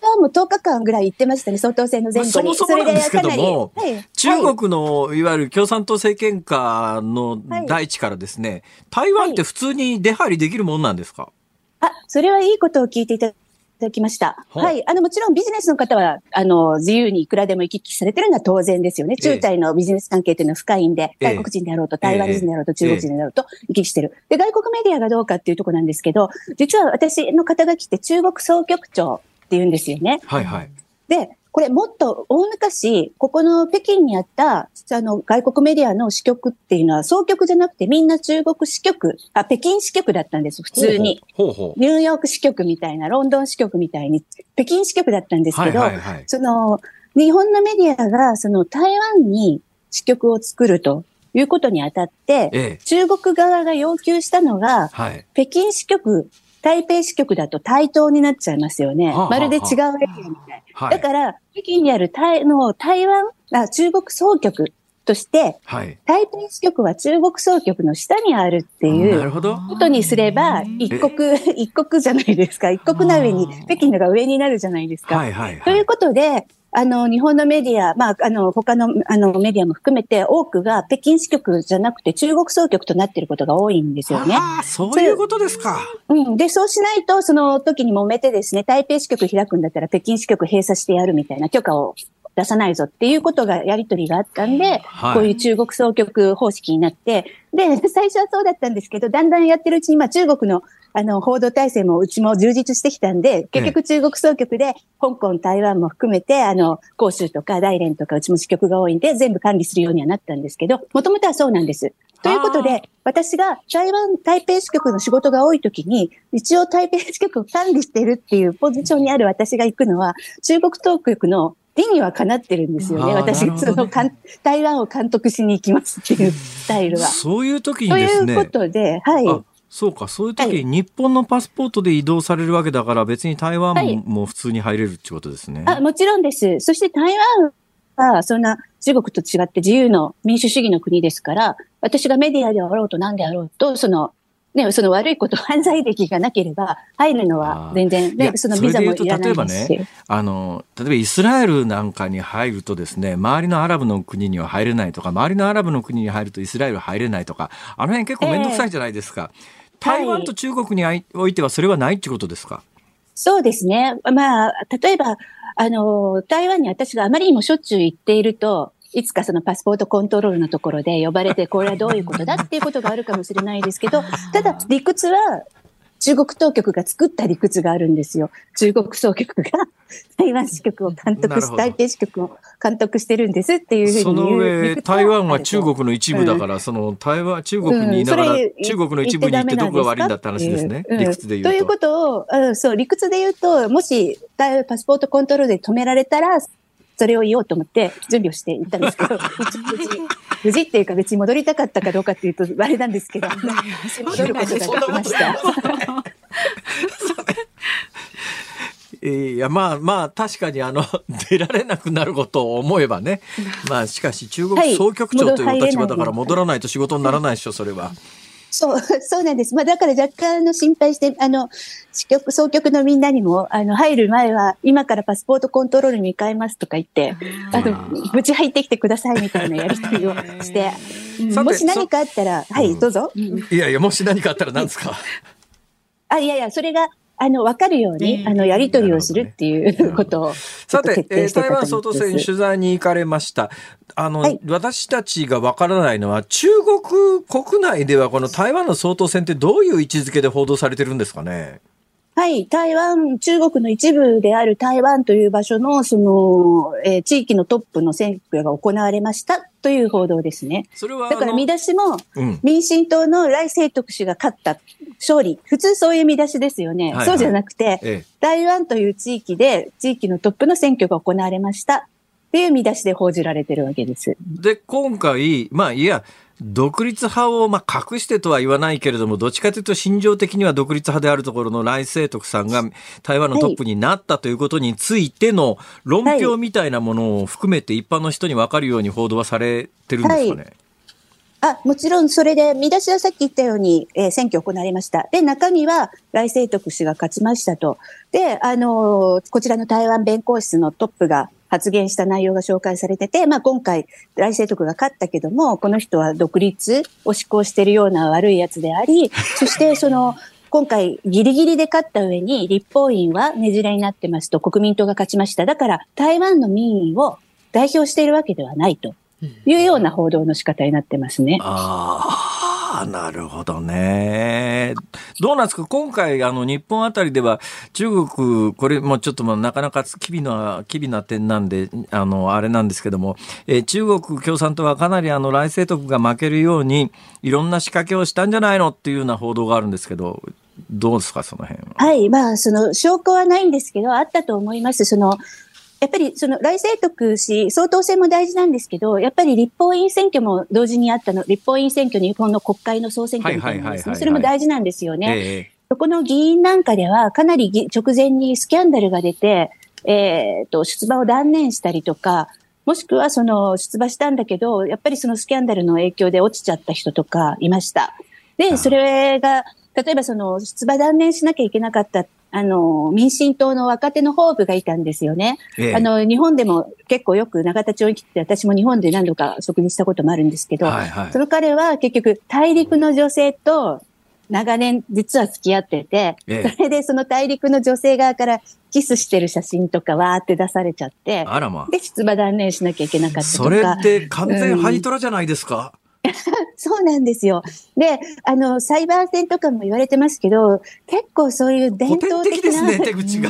湾も10日間ぐらい行ってましたね、総統選の前後に。そもそもなんですけども、はい、中国のい。わゆる共産党政権下の大地からですね、台湾って普通に出入りできるもんなんですか、あ、それはいいことを聞いていたただきました。はい。あの、もちろんビジネスの方は、あの、自由にいくらでも行き来されてるのは当然ですよね。中台のビジネス関係というのは深いんで、外国人であろうと、台湾人であろうと、中国人であろうと行き来してる。で、外国メディアがどうかっていうところなんですけど、実は私の肩書きって中国総局長って言うんですよね。はいはい。で、これもっと大昔、ここの北京にあった、あの、外国メディアの支局っていうのは、総局じゃなくてみんな中国支局、あ、北京支局だったんです、普通に。ほうほう。ニューヨーク支局みたいな、ロンドン支局みたいに、北京支局だったんですけど、はいはいはい、その、日本のメディアが、その台湾に支局を作るということにあたって、ええ、中国側が要求したのが、はい、北京支局台北支局だと対等になっちゃいますよね。はあはあ、まるで違うエリアみたい。はい、だから、北京にある台の台湾あ、中国総局として、はい、台北支局は中国総局の下にあるっていうことにすれば、一国、一国じゃないですか。一国な上に、北京のが上になるじゃないですか。はいはいはい、ということで、あの、日本のメディア、まあ、あの、他の、あの、メディアも含めて、多くが北京支局じゃなくて中国総局となっていることが多いんですよね。ああ、そういうことですか。うん。で、そうしないと、その時に揉めてですね、台北支局開くんだったら北京支局閉鎖してやるみたいな許可を出さないぞっていうことが、やりとりがあったんで、はい、こういう中国総局方式になって、で、最初はそうだったんですけど、だんだんやってるうちに、まあ中国のあの、報道体制もうちも充実してきたんで、結局中国総局で、香港、台湾も含めて、あの、広州とか大連とかうちも支局が多いんで、全部管理するようにはなったんですけど、もともとはそうなんです。ということで、私が台湾台北支局の仕事が多い時に、一応台北支局を管理しているっていうポジションにある私が行くのは、中国当局の理にはかなってるんですよね。私がその、台湾を監督しに行きますっていうスタイルは。そういう時にですね。ということで、はい。そうか、そういう時、はい、日本のパスポートで移動されるわけだから、別に台湾も普通に入れるってことですね。あもちろんです。そして台湾は、そんな中国と違って自由の民主主義の国ですから、私がメディアであろうと何であろうと、そのね、その悪いこと、犯罪歴がなければ、入るのは全然、ね、そのビザもいらないですし。例えばね、あの、例えばイスラエルなんかに入るとですね、周りのアラブの国には入れないとか、周りのアラブの国に入るとイスラエル入れないとか、あの辺結構めんどくさいじゃないですか。えー台湾と中国においてはそれはないってことですか、そうですね。まあ、例えば、あの、台湾に私があまりにもしょっちゅう行っていると、いつかそのパスポートコントロールのところで呼ばれて、これはどういうことだっていうことがあるかもしれないですけど、ただ理屈は中国当局が作った理屈があるんですよ。中国総局が 台湾支局を監督し、台北支局を監督してるんですっていうふうにその上、台湾は中国の一部だから、うん、その台湾、中国にいながら、うん、中国の一部に行ってどこが悪いんだって話ですね。理屈で言うと。ということを、うん、そう、理屈で言うと、もし、パスポートコントロールで止められたら、それを言おうと思って準備をしていったんですけど、無事、っていうか別に戻りたかったかどうかっていうと、あれなんですけど、戻ることができました。い。やまあまあ確かにあの 出られなくなることを思えばね。まあしかし中国総局長という立場だから戻らないと仕事にならないでしょそれは。そう、そうなんです。まあ、だから若干の心配して、あの、支局、総局のみんなにも、あの、入る前は、今からパスポートコントロールに変えますとか言って、あの、無事入ってきてくださいみたいなやりとりをして、もし何かあったら、はい、どうぞ。いやいや、もし何かあったら何ですか？あ、いやいや、それが、あの、わかるように、あの、やり取りをするっていうことを、さて、えー、台湾総統選取材に行かれました。あの、はい、私たちがわからないのは、中国国内ではこの台湾の総統選ってどういう位置づけで報道されてるんですかね？はい、台湾、中国の一部である台湾という場所の、その、えー、地域のトップの選挙が行われましたという報道ですね。それはだから見出しも、民進党の来清徳氏が勝った勝利。普通そういう見出しですよね。はいはい、そうじゃなくて、ええ、台湾という地域で、地域のトップの選挙が行われましたっていう見出しで報じられてるわけです。で、今回、まあ、いや、独立派をまあ隠してとは言わないけれども、どっちかというと心情的には独立派であるところの来清徳さんが台湾のトップになったということについての論評みたいなものを含めて一般の人に分かるように報道はされてるんですかね？あ、もちろんそれで、見出しはさっき言ったように、えー、選挙行われました。で、中身は来清徳氏が勝ちましたと。で、あのー、こちらの台湾弁公室のトップが発言した内容が紹介されてて、まあ今回、来世徳が勝ったけども、この人は独立を施行しているような悪いやつであり、そしてその、今回ギリギリで勝った上に立法院はねじれになってますと国民党が勝ちました。だから台湾の民意を代表しているわけではないというような報道の仕方になってますね。ああ。あなるほどね。どうなんですか？今回、あの、日本あたりでは、中国、これもちょっとまあなかなか機微な、機微な点なんで、あの、あれなんですけども、えー、中国共産党はかなりあの、来世徳が負けるように、いろんな仕掛けをしたんじゃないのっていうような報道があるんですけど、どうですか、その辺は。はい、まあ、その、証拠はないんですけど、あったと思います。その、やっぱりその来清徳氏、総統選も大事なんですけど、やっぱり立法院選挙も同時にあったの、立法院選挙、日本の国会の総選挙みたいなんですね。それも大事なんですよね。えー、そこの議員なんかでは、かなり直前にスキャンダルが出て、えっ、ー、と、出馬を断念したりとか、もしくはその出馬したんだけど、やっぱりそのスキャンダルの影響で落ちちゃった人とかいました。で、それが、例えばその出馬断念しなきゃいけなかったあの、民進党の若手のホープがいたんですよね。ええ、あの、日本でも結構よく永田町に来て、私も日本で何度か食事したこともあるんですけど、はいはい、その彼は結局大陸の女性と長年実は付き合ってて、え、それでその大陸の女性側からキスしてる写真とかわーって出されちゃって、あらまで、出馬断念しなきゃいけなかったとか。それって完全ハイトラじゃないですか、うん そうなんですよ。で、あの、サイバー戦とかも言われてますけど、結構そういう伝統的な。ね、手口が。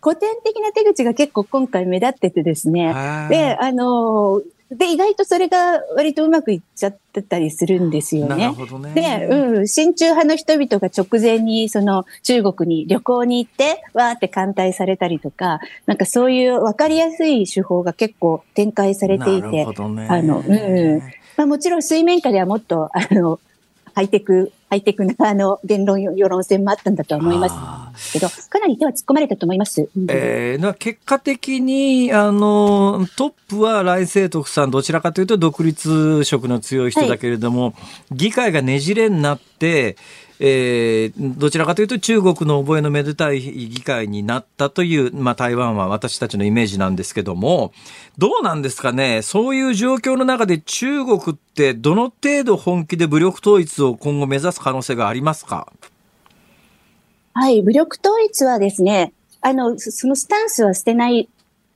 古典的な手口が結構今回目立っててですね。で、あの、で、意外とそれが割とうまくいっちゃってたりするんですよね。なるほどね。で、うん、親中派の人々が直前にその中国に旅行に行って、わーって艦隊されたりとか、なんかそういうわかりやすい手法が結構展開されていて、ね、あの、うん、まあ、もちろん水面下ではもっと、あの、ハイテク、ハイテクなあの言論、世論戦もあったんだと思います。けど、かなり手は突っ込まれたと思います。えー、結果的に、あの、トップは来清徳さん、どちらかというと独立色の強い人だけれども、はい、議会がねじれになって、えー、どちらかというと中国の覚えのめでたい議会になったという、まあ、台湾は私たちのイメージなんですけども、どうなんですかね、そういう状況の中で中国ってどの程度本気で武力統一を今後目指す可能性がありますか？はい、武力統一はですね、あの、そのスタンスは捨てない。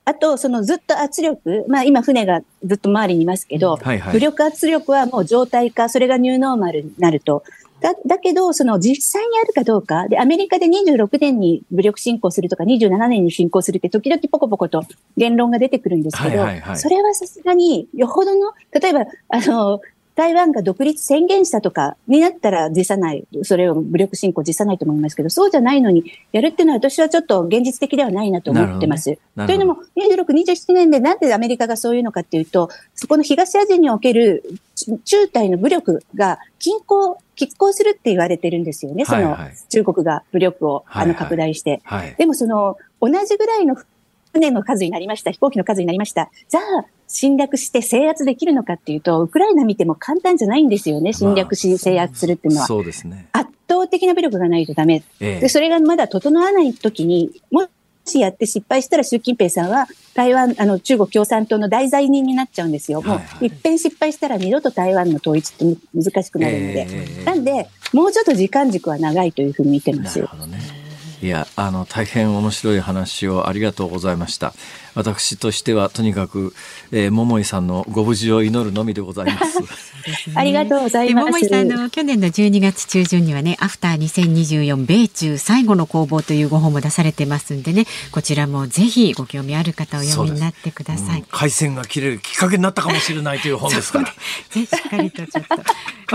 あと、そのずっと圧力、まあ今船がずっと周りにいますけど、はいはい、武力圧力はもう状態化、それがニューノーマルになると。だだけど、その実際にあるかどうか、で、アメリカで26年に武力侵攻するとか、27年に侵攻するって、時々ポコポコと言論が出てくるんですけど、はいはいはい、それはさすがに、よほどの、例えば、あの、台湾が独立宣言したとかになったら辞さない、それを武力侵攻辞さないと思いますけど、そうじゃないのにやるっていうのは私はちょっと現実的ではないなと思ってます。ね、というのも、26、27年でなんでアメリカがそういうのかっていうと、そこの東アジアにおける中台の武力が均衡、拮抗するって言われてるんですよね。その、中国が武力を、あの拡大して、はいはい。でもその、同じぐらいの船の数になりました、飛行機の数になりました。じゃあ、侵略して制圧できるのかっていうと、ウクライナ見ても簡単じゃないんですよね、侵略し、制圧するっていうのは。そうですね。圧倒的な武力がないとダメ。ええ、で、それがまだ整わない時に、もしやって失敗したら習近平さんは台湾、あの中国共産党の大罪人になっちゃうんですよ。もう一遍失敗したら二度と台湾の統一って難しくなるので。えー、なんで、もうちょっと時間軸は長いというふうに見てます。なるほどね。いやあの大変面白い話をありがとうございました私としてはとにかく、えー、桃井さんのご無事を祈るのみでございます。ね、ありがとうございます。桃井さんの去年の12月中旬にはね、アフター2024米中最後の攻防というご本も出されてますんでね、こちらもぜひご興味ある方お読みになってください。うん、回線が切れるきっかけになったかもしれないという本ですから。ぜひしっかりとちょっと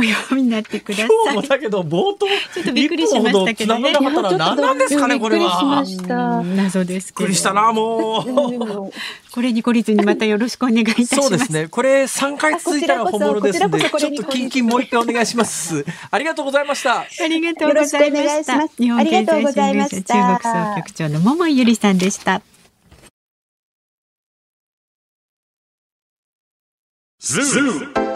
お読みになってください。今日もだけど冒頭ちょっとびっくりしましたけどね。何なんですかねこれは。謎ですびっくりしたなもう。これに懲りずにまたよろしくお願いいたします。そうですね。これ3回続いたら本物ですので、ちょっとキンキンもう一回お願いします。ありがとうございました。ありがとうございました。日本経済新聞社中国総局長の桃井裕理さんでした。ズー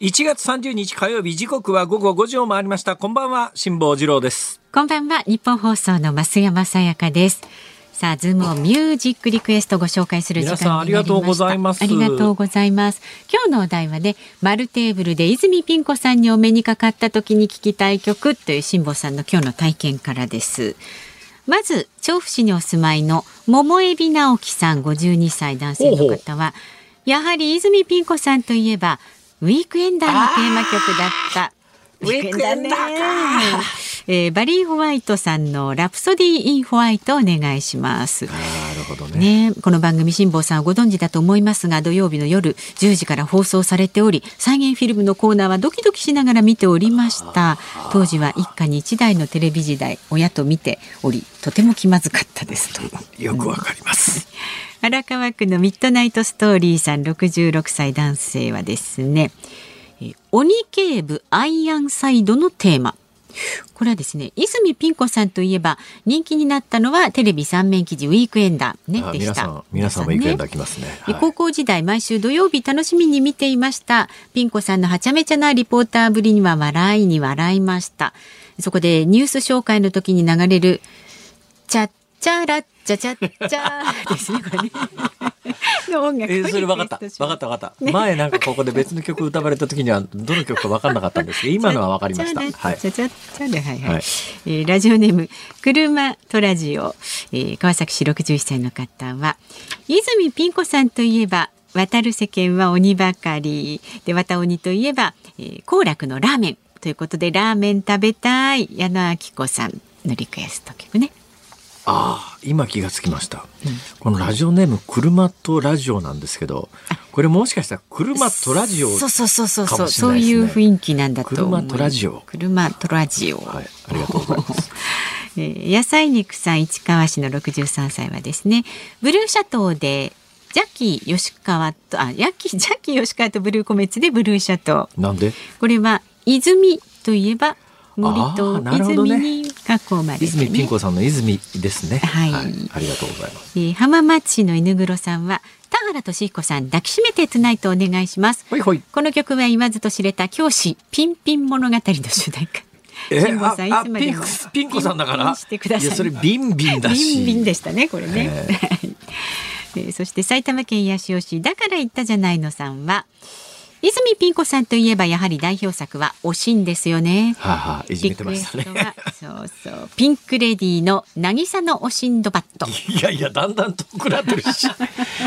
1月30日火曜日時刻は午後5時を回りました。こんばんは辛坊治郎です。こんばんはニッポン放送の増山さやかです。さあズームオンミュージックリクエストご紹介する時間になりました。ありがとうございます。ありがとうございます。今日のお題はね丸テーブルで泉ピン子さんにお目にかかった時に聞きたい曲という辛坊さんの今日の体験からです。まず調布市にお住まいの桃海老直樹さん52歳男性の方はやはり泉ピン子さんといえばウィークエンダーのテーマ曲だった。ウィークエンダーか。えー、バリー・ホワイトさんのラプソディ・イン・ホワイトお願いします。なるほどね。ねこの番組辛坊さんご存知だと思いますが土曜日の夜10時から放送されており再現フィルムのコーナーはドキドキしながら見ておりました当時は一家に一台のテレビ時代親と見ておりとても気まずかったですと よくわかります、荒川区のミッドナイトストーリーさん66歳男性はですね鬼警部アイアンサイドのテーマ。これはですね泉ピン子さんといえば人気になったのはテレビ三面記事ウィークエンダー。ねでした。皆さんウィークエンダー来ますね、はい、高校時代毎週土曜日楽しみに見ていました。ピン子さんのはちゃめちゃなリポーターぶりには笑いに笑いました。そこでニュース紹介の時に流れるチャッチャラッチャチャッチャですね、これね。の音楽。えー、それ分かった。分かった分かった。ね、前なんかここで別の曲歌われた時には、どの曲か分かんなかったんですけど、今のは分かりました。はい。チャチャチャで、はいはい。はい、えー、ラジオネーム、車とラジオ、えー、川崎市61歳の方は、泉ピン子さんといえば、渡る世間は鬼ばかり。で、渡鬼といえば、えー、行楽のラーメン。ということで、ラーメン食べたい。矢野明子さんのリクエスト曲ね。ああ今気がつきました、うん、このラジオネーム車とラジオなんですけどこれもしかしたら車とラジオそうそうそうそうそうそういう雰囲気なんだと車とラジオ。車とラジオ。はいありがとうございます。えー、野菜肉さん市川市の63歳はですねブルーシャトーでジャッキー吉川とあヤッキージャッキー吉川とブルーコメッツでブルーシャトーなんで？これは泉といえば森と泉に囲まれて、ね、泉ピン子さんの泉ですね、はい、はい、ありがとうございます、えー、浜松市の犬黒さんは田原俊彦さん抱きしめてトゥナイトお願いします。この曲は言わずと知れた教師ピンピン物語の主題歌。えー、さんいつまでもピン子さんだから。いやそれビンビンだしビンビンでしたねこれね、えー、そして埼玉県八潮市だから言ったじゃないのさんは泉ピン子さんといえばやはり代表作はおしんですよね。はあ、はあ、いじめてましたね。そうそうピンクレディの渚のおしんドバット。いやいやだんだん遠くなってるし、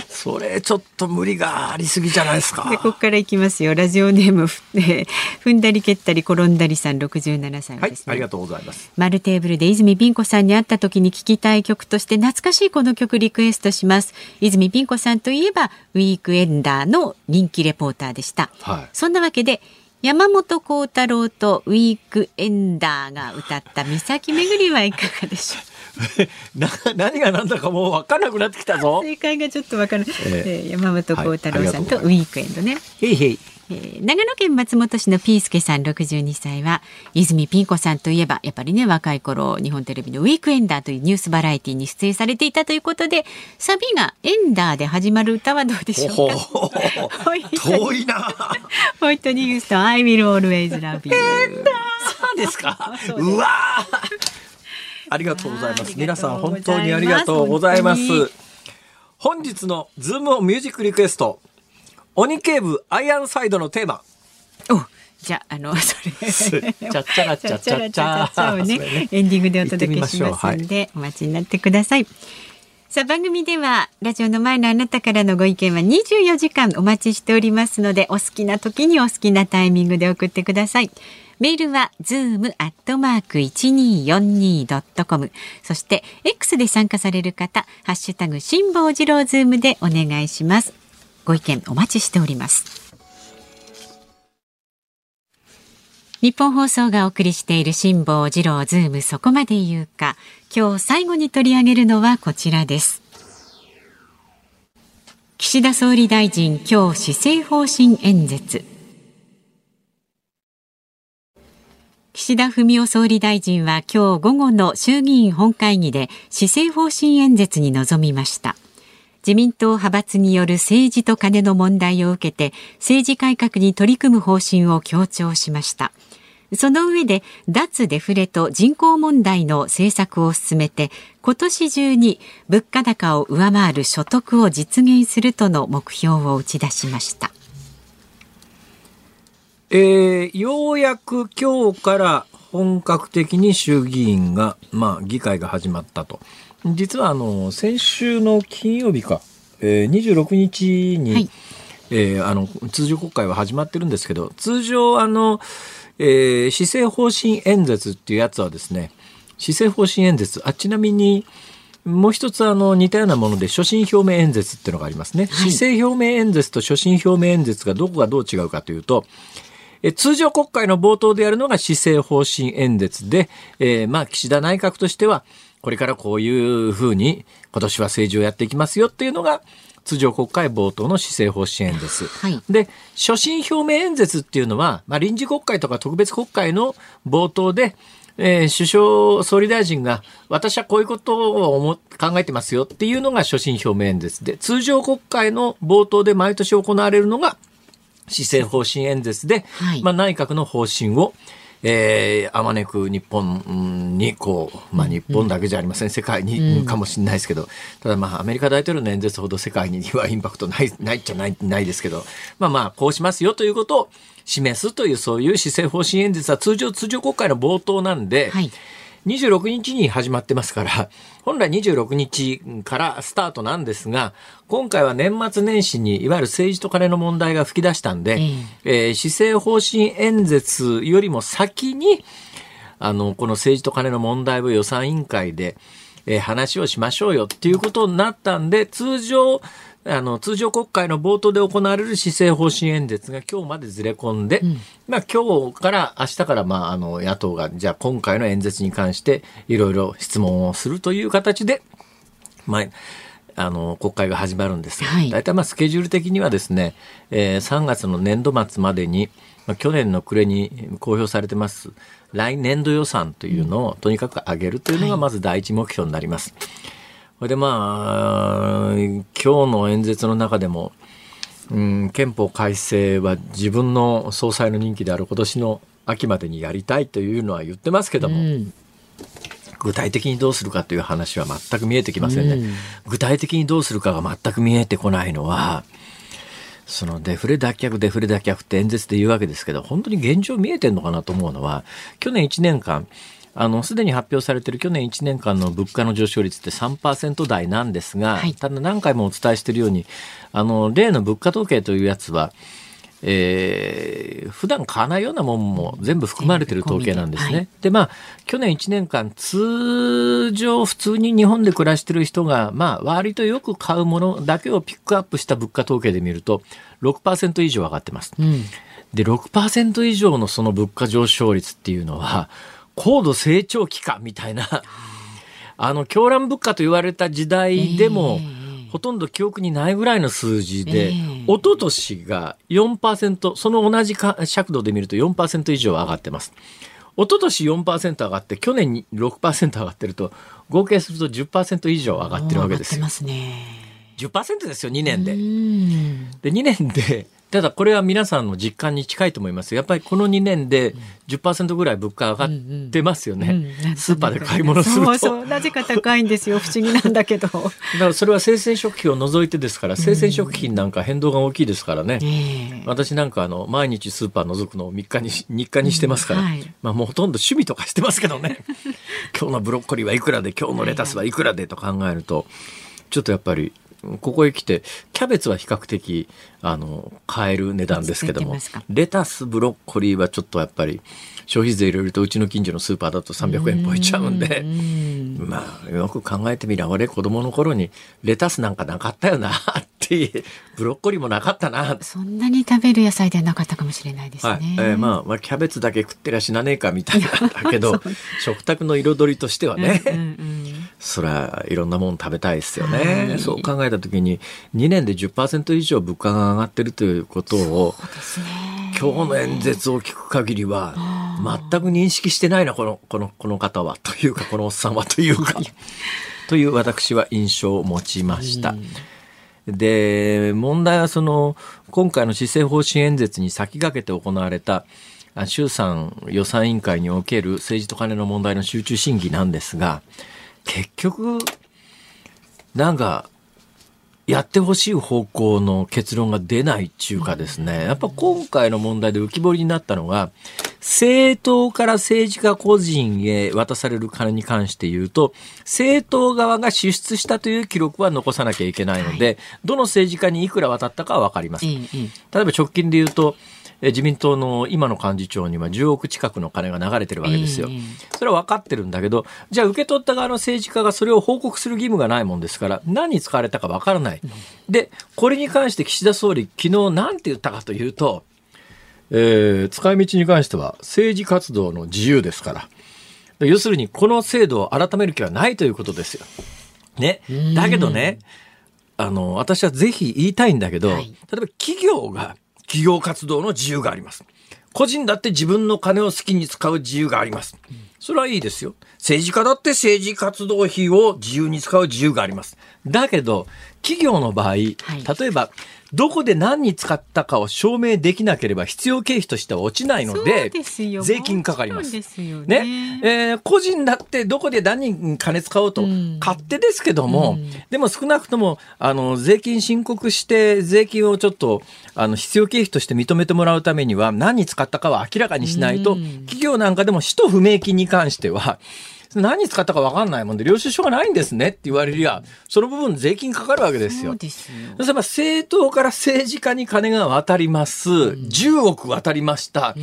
それちょっと無理がありすぎじゃないですか。でここからいきますよ。ラジオネーム、えー、踏んだり蹴ったり転んだりさん六十七歳、ね、はい、ありがとうございます。丸テーブルで泉ピン子さんに会った時に聞きたい曲として懐かしいこの曲リクエストします。泉ピン子さんといえばウィークエンダーの人気レポーターでした。はい、そんなわけで山本幸太郎とウィークエンダーが歌った岬巡りはいかがでしょう な何が何だかもう分からなくなってきたぞ。正解がちょっと分からない、えー、山本幸太郎さんとウィークエンドね、へいへいえー、長野県松本市のピースケさん62歳は泉ピン子さんといえばやっぱりね若い頃日本テレビのウィークエンダーというニュースバラエティに出演されていたということでサビがエンダーで始まる歌はどうでしょうか？遠いなホイットニー・ユーストン I will always love you エンダー。ですか。うわありがとうございます。皆さん本当にありがとうございます。本日のズームミュージックリクエスト鬼警部アイアンサイドのテーマ。おじゃあの それちゃっちゃらちゃっちゃっちゃをね、ね、エンディングでお届けしますので、はい、お待ちになってください。さあ番組ではラジオの前のあなたからのご意見は24時間お待ちしておりますのでお好きな時にお好きなタイミングで送ってください。メールは zoom アットマーク一二四二ドットコム。そして X で参加される方、ハッシュタグ辛坊治郎ズームでお願いします。ご意見お待ちしております。日本放送がお送りしている辛坊治郎ズームそこまで言うか。今日最後に取り上げるのはこちらです。岸田総理大臣今日施政方針演説。岸田文雄総理大臣は今日午後の衆議院本会議で施政方針演説に臨みました。自民党派閥による政治とカネの問題を受けて政治改革に取り組む方針を強調しましたその上で脱デフレと人口問題の政策を進めて今年中に物価高を上回る所得を実現するとの目標を打ち出しましたえー、ようやく今日から本格的に衆議院が、まあ、議会が始まったと。実はあの先週の金曜日か、えー、26日に、はい、えー、あの通常国会は始まってるんですけど通常あの、えー、施政方針演説っていうやつはですね施政方針演説あちなみにもう一つあの似たようなもので所信表明演説っていうのがありますね、はい、施政表明演説と所信表明演説がどこがどう違うかというとえ通常国会の冒頭でやるのが施政方針演説で、えー、まあ岸田内閣としてはこれからこういうふうに今年は政治をやっていきますよっていうのが通常国会冒頭の施政方針演説。はい、で、所信表明演説っていうのは、まあ、臨時国会とか特別国会の冒頭で、えー、首相、総理大臣が、私はこういうことを思考えてますよっていうのが所信表明演説。で、通常国会の冒頭で毎年行われるのが施政方針演説で、はい、まあ、内閣の方針を、えー、あまねく日本にこう、まあ、日本だけじゃありません、世界に、かもしれないですけど、ただまあアメリカ大統領の演説ほど世界にはインパクトない ないっちゃないないですけど、まあまあこうしますよということを示すというそういう施政方針演説は通常通常国会の冒頭なんで、はい26日に始まってますから、本来26日からスタートなんですが、今回は年末年始にいわゆる政治と金の問題が吹き出したんで、えー、施政方針演説よりも先に、あの、この政治と金の問題を予算委員会で、えー、話をしましょうよっていうことになったんで、通常、あの、通常国会の冒頭で行われる施政方針演説が今日までずれ込んで、うん、まあ今日から明日からまああの野党がじゃあ今回の演説に関していろいろ質問をするという形で、まあ、あの国会が始まるんですが、はい、大体まあスケジュール的にはですね、えー、3月の年度末までに、まあ、去年の暮れに公表されてます来年度予算というのをとにかく上げるというのがまず第一目標になります。はい、でまあ今日の演説の中でも、うん、憲法改正は自分の総裁の任期である今年の秋までにやりたいというのは言ってますけども、うん、具体的にどうするかという話は全く見えてきませんね。うん、具体的にどうするかが全く見えてこないのは、そのデフレ脱却、デフレ脱却って演説で言うわけですけど、本当に現状見えてるのかなと思うのは、去年1年間、あの、すでに発表されている去年1年間の物価の上昇率って3%台なんですが、はい、ただ何回もお伝えしているように、あの、例の物価統計というやつは、えー、普段買わないようなもんも全部含まれてる統計なんですね。はい、で、まあ、去年1年間、通常普通に日本で暮らしてる人が、まあ、割とよく買うものだけをピックアップした物価統計で見ると、6%以上上がってます。うん、で、6%以上のその物価上昇率っていうのは、高度成長期かみたいな、あの、狂乱物価と言われた時代でも、えーほとんど記憶にないぐらいの数字で、えー、一昨年が4%、その同じ尺度で見ると4%以上上がってます。一昨年4%上がって、去年に6%上がってると、合計すると10%以上上がってるわけですよ。上がってますね。10%ですよ、2年で。で、2年で、ただこれは皆さんの実感に近いと思います。やっぱりこの2年で10%ぐらい物価上がってますよね。うんうん、スーパーで買い物すると。そうなぜか高いんですよ。不思議なんだけど。だからそれは生鮮食品を除いてですから、生鮮食品なんか変動が大きいですからね。うん、私なんかあの、毎日スーパー覗くのを3日に、日課にしてますから、はい、まあもうほとんど趣味とかしてますけどね。今日のブロッコリーはいくらで、今日のレタスはいくらでと考えると、ちょっとやっぱりここへ来て、キャベツは比較的、あの、買える値段ですけども、レタス、ブロッコリーはちょっとやっぱり、消費税入れるとうちの近所のスーパーだと300円超えちゃうんで、まあ、よく考えてみれば、俺子供の頃にレタスなんかなかったよなってブロッコリーもなかったな。そんなに食べる野菜ではなかったかもしれないですね。はい、えー、まあ、まあ、キャベツだけ食ってりゃ死なねえかみたいな だけど、食卓の彩りとしてはね、うんうんうん。そりゃいろんなもの食べたいですよね、はい、そう考えた時に2年で10%以上物価が上がってるということを、ね、今日の演説を聞く限りは全く認識してないなこのこのこの方は。というかこのおっさんはというか。という私は印象を持ちました。で問題はその今回の施政方針演説に先駆けて行われた衆参予算委員会における政治と金の問題の集中審議なんですが結局、なんか、やってほしい方向の結論が出ないっていうかですね、やっぱ今回の問題で浮き彫りになったのが、政党から政治家個人へ渡される金に関して言うと、政党側が支出したという記録は残さなきゃいけないので、はい、どの政治家にいくら渡ったかはわかります。例えば直近で言うと、自民党の今の幹事長には10億近くの金が流れてるわけですよ。それは分かってるんだけど、じゃあ受け取った側の政治家がそれを報告する義務がないもんですから、何に使われたか分からない。で、これに関して岸田総理、昨日何て言ったかというと、えー、使い道に関しては政治活動の自由ですから。要するに、この制度を改める気はないということですよ。ね。だけどね、あの、私はぜひ言いたいんだけど、はい、例えば企業が企業活動の自由があります。個人だって自分の金を好きに使う自由があります。それはいいですよ。政治家だって政治活動費を自由に使う自由があります。だけど、企業の場合、例えば、どこで何に使ったかを証明できなければ必要経費としては落ちないので、税金かかります。すね。ね、えー、個人だってどこで何に金使おうと、勝手ですけども、うん、でも少なくとも、あの、税金申告して、税金をちょっと、あの、必要経費として認めてもらうためには、何に使ったかは明らかにしないと、うん、企業なんかでも使途不明金に関しては、何に使ったか分かんないもんで、領収書がないんですねって言われりゃ、その部分税金かかるわけですよ。そうですよ。例えば政党から政治家に金が渡ります。10億渡りました。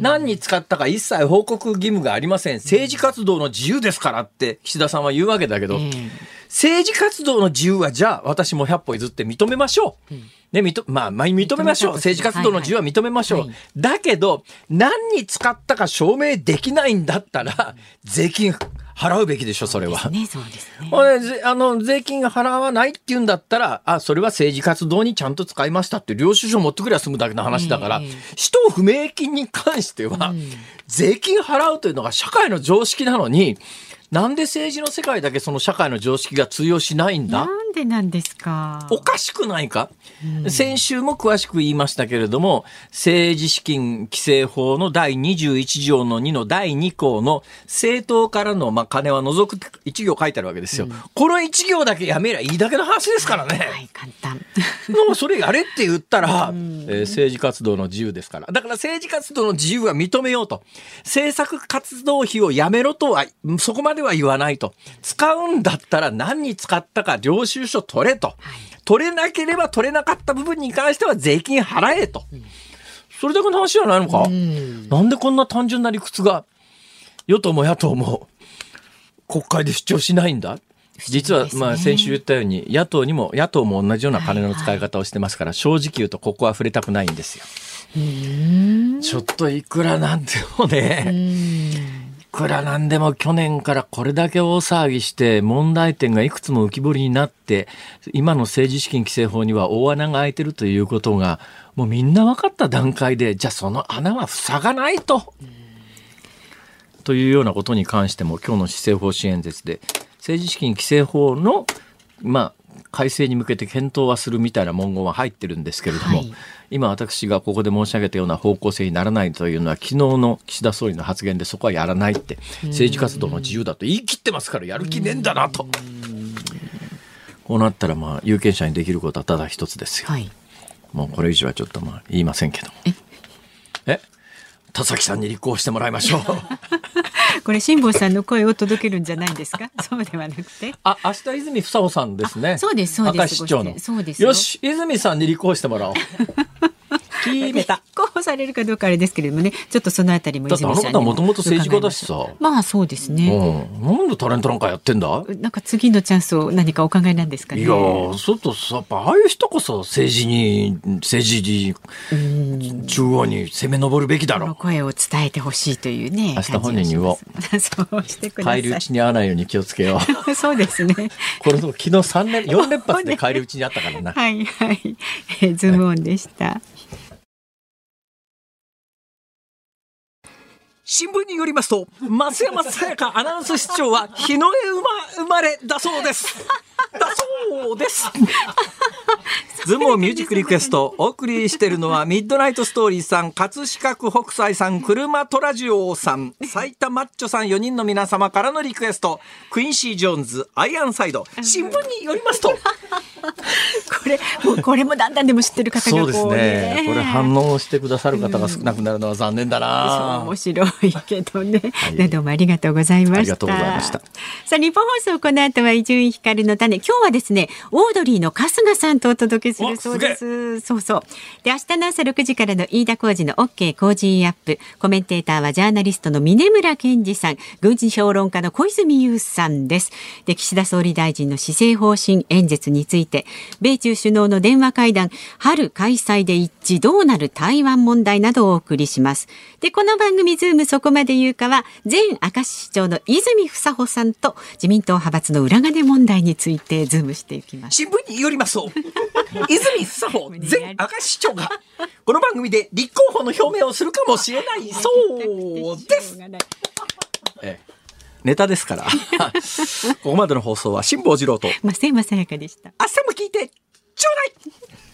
何に使ったか一切報告義務がありません。政治活動の自由ですからって岸田さんは言うわけだけど、政治活動の自由はじゃあ私も100歩譲って認めましょう。ね、認、まあ、まあ、認めましょう。政治活動の自由は認めましょう。はいはい、だけど、何に使ったか証明できないんだったら、税金払うべきでしょ、それは。ね、そうですね。あの、税金が払わないって言うんだったら、あ、それは政治活動にちゃんと使いましたって領収書持ってくりゃ済むだけの話だから、使途不明金に関しては、税金払うというのが社会の常識なのに、なんで政治の世界だけその社会の常識が通用しないんだ？なんでなんですか？おかしくないか、うん、先週も詳しく言いましたけれども、政治資金規正法の第21条の2の第2項の政党からのまあ金は除く1行書いてあるわけですよ。うん、この1行だけやめりゃいいだけの話ですからね。はい、簡単。もうそれやれって言ったら、うん、えー、政治活動の自由ですから。だから政治活動の自由は認めようと。政策活動費をやめろとは、そこまででは言わないと。使うんだったら何に使ったか領収書取れと。取れなければ取れなかった部分に関しては税金払えと。それだけの話じゃないのか、なんでこんな単純な理屈が与党も野党も国会で主張しないんだ？実は、まあ、先週言ったように、野党にも、野党も同じような金の使い方をしてますから、正直言うと、ここは触れたくないんですよ。ちょっといくらなんでもね、くらなんでも去年からこれだけ大騒ぎして問題点がいくつも浮き彫りになって今の政治資金規正法には大穴が開いてるということがもうみんな分かった段階でじゃあその穴は塞がないと。というようなことに関しても今日の施政方針演説で政治資金規正法のまあ改正に向けて検討はするみたいな文言は入ってるんですけれども、はい、今私がここで申し上げたような方向性にならないというのは昨日の岸田総理の発言でそこはやらないって政治活動の自由だと言い切ってますからやる気ねえんだなと。こうなったらまあ有権者にできることはただ一つですよ。はい、もうこれ以上はちょっとまあ言いませんけどえ田崎さんに立候補してもらいましょう。これ辛坊さんの声を届けるんじゃないですか？そうではなくて。あ、明日泉房穂さんですね。そうです、そうです。市長の。そうですよ。よし、泉さんに立候補してもらおう。決めた。候補されるかどうかあれですけれどもね、ちょっとそのあたりも泉さんにも。ともと政治家だしさ。まあそうですね、うん。なんでタレントなんかやってんだ？なんか次のチャンスを何かお考えなんですかね。いやちょっとさ、やっぱああいう人こそ政治に、政治に、中央に攻め上るべきだろう。声を伝えてほしいというね。明日本人に言おう。そうしてください。帰り討ちに会わないように気をつけよう。そうですね。これ昨日三連、四連発で帰り討ちにあったからな。はいはい。えズームオンでした。新聞によりますと、松山さやかアナウンス室長は日の絵馬生まれだそうです。だそうです。ズームミュージックリクエストお送りしているのはミッドナイトストーリーさん葛飾区北斎さん車トラジオさん埼玉マッチョさん4人の皆様からのリクエストクインシー・ジョーンズアイアンサイド。新聞によりますと。これもうこれもだんだんでも知ってる方がそうですね。これ反応してくださる方が少なくなるのは残念だな、うん、面白いけどね、はい、どうもありがとうございましたありがとうございましたさあ日本放送この後は伊集院光の種今日はですねオードリーの春日さんとお届けするそうです。そうそう。で、明日の朝6時からの飯田浩二の OK 工事アップ。コメンテーターはジャーナリストの峰村健二さん、軍事評論家の小泉悠さんです。で、岸田総理大臣の施政方針演説について、米中首脳の電話会談、春開催で一致どうなる台湾問題などをお送りします。で、この番組ズームそこまで言うかは、前明石市長の泉房穂さんと自民党派閥の裏金問題についてズームしていきます。新聞によりますと、泉房穂前明石市長がこの番組で立候補の表明をするかもしれないそうです。ええネタですから。ここまでの放送は辛坊治郎と増山さやかでした。明日も聞いてちょうだい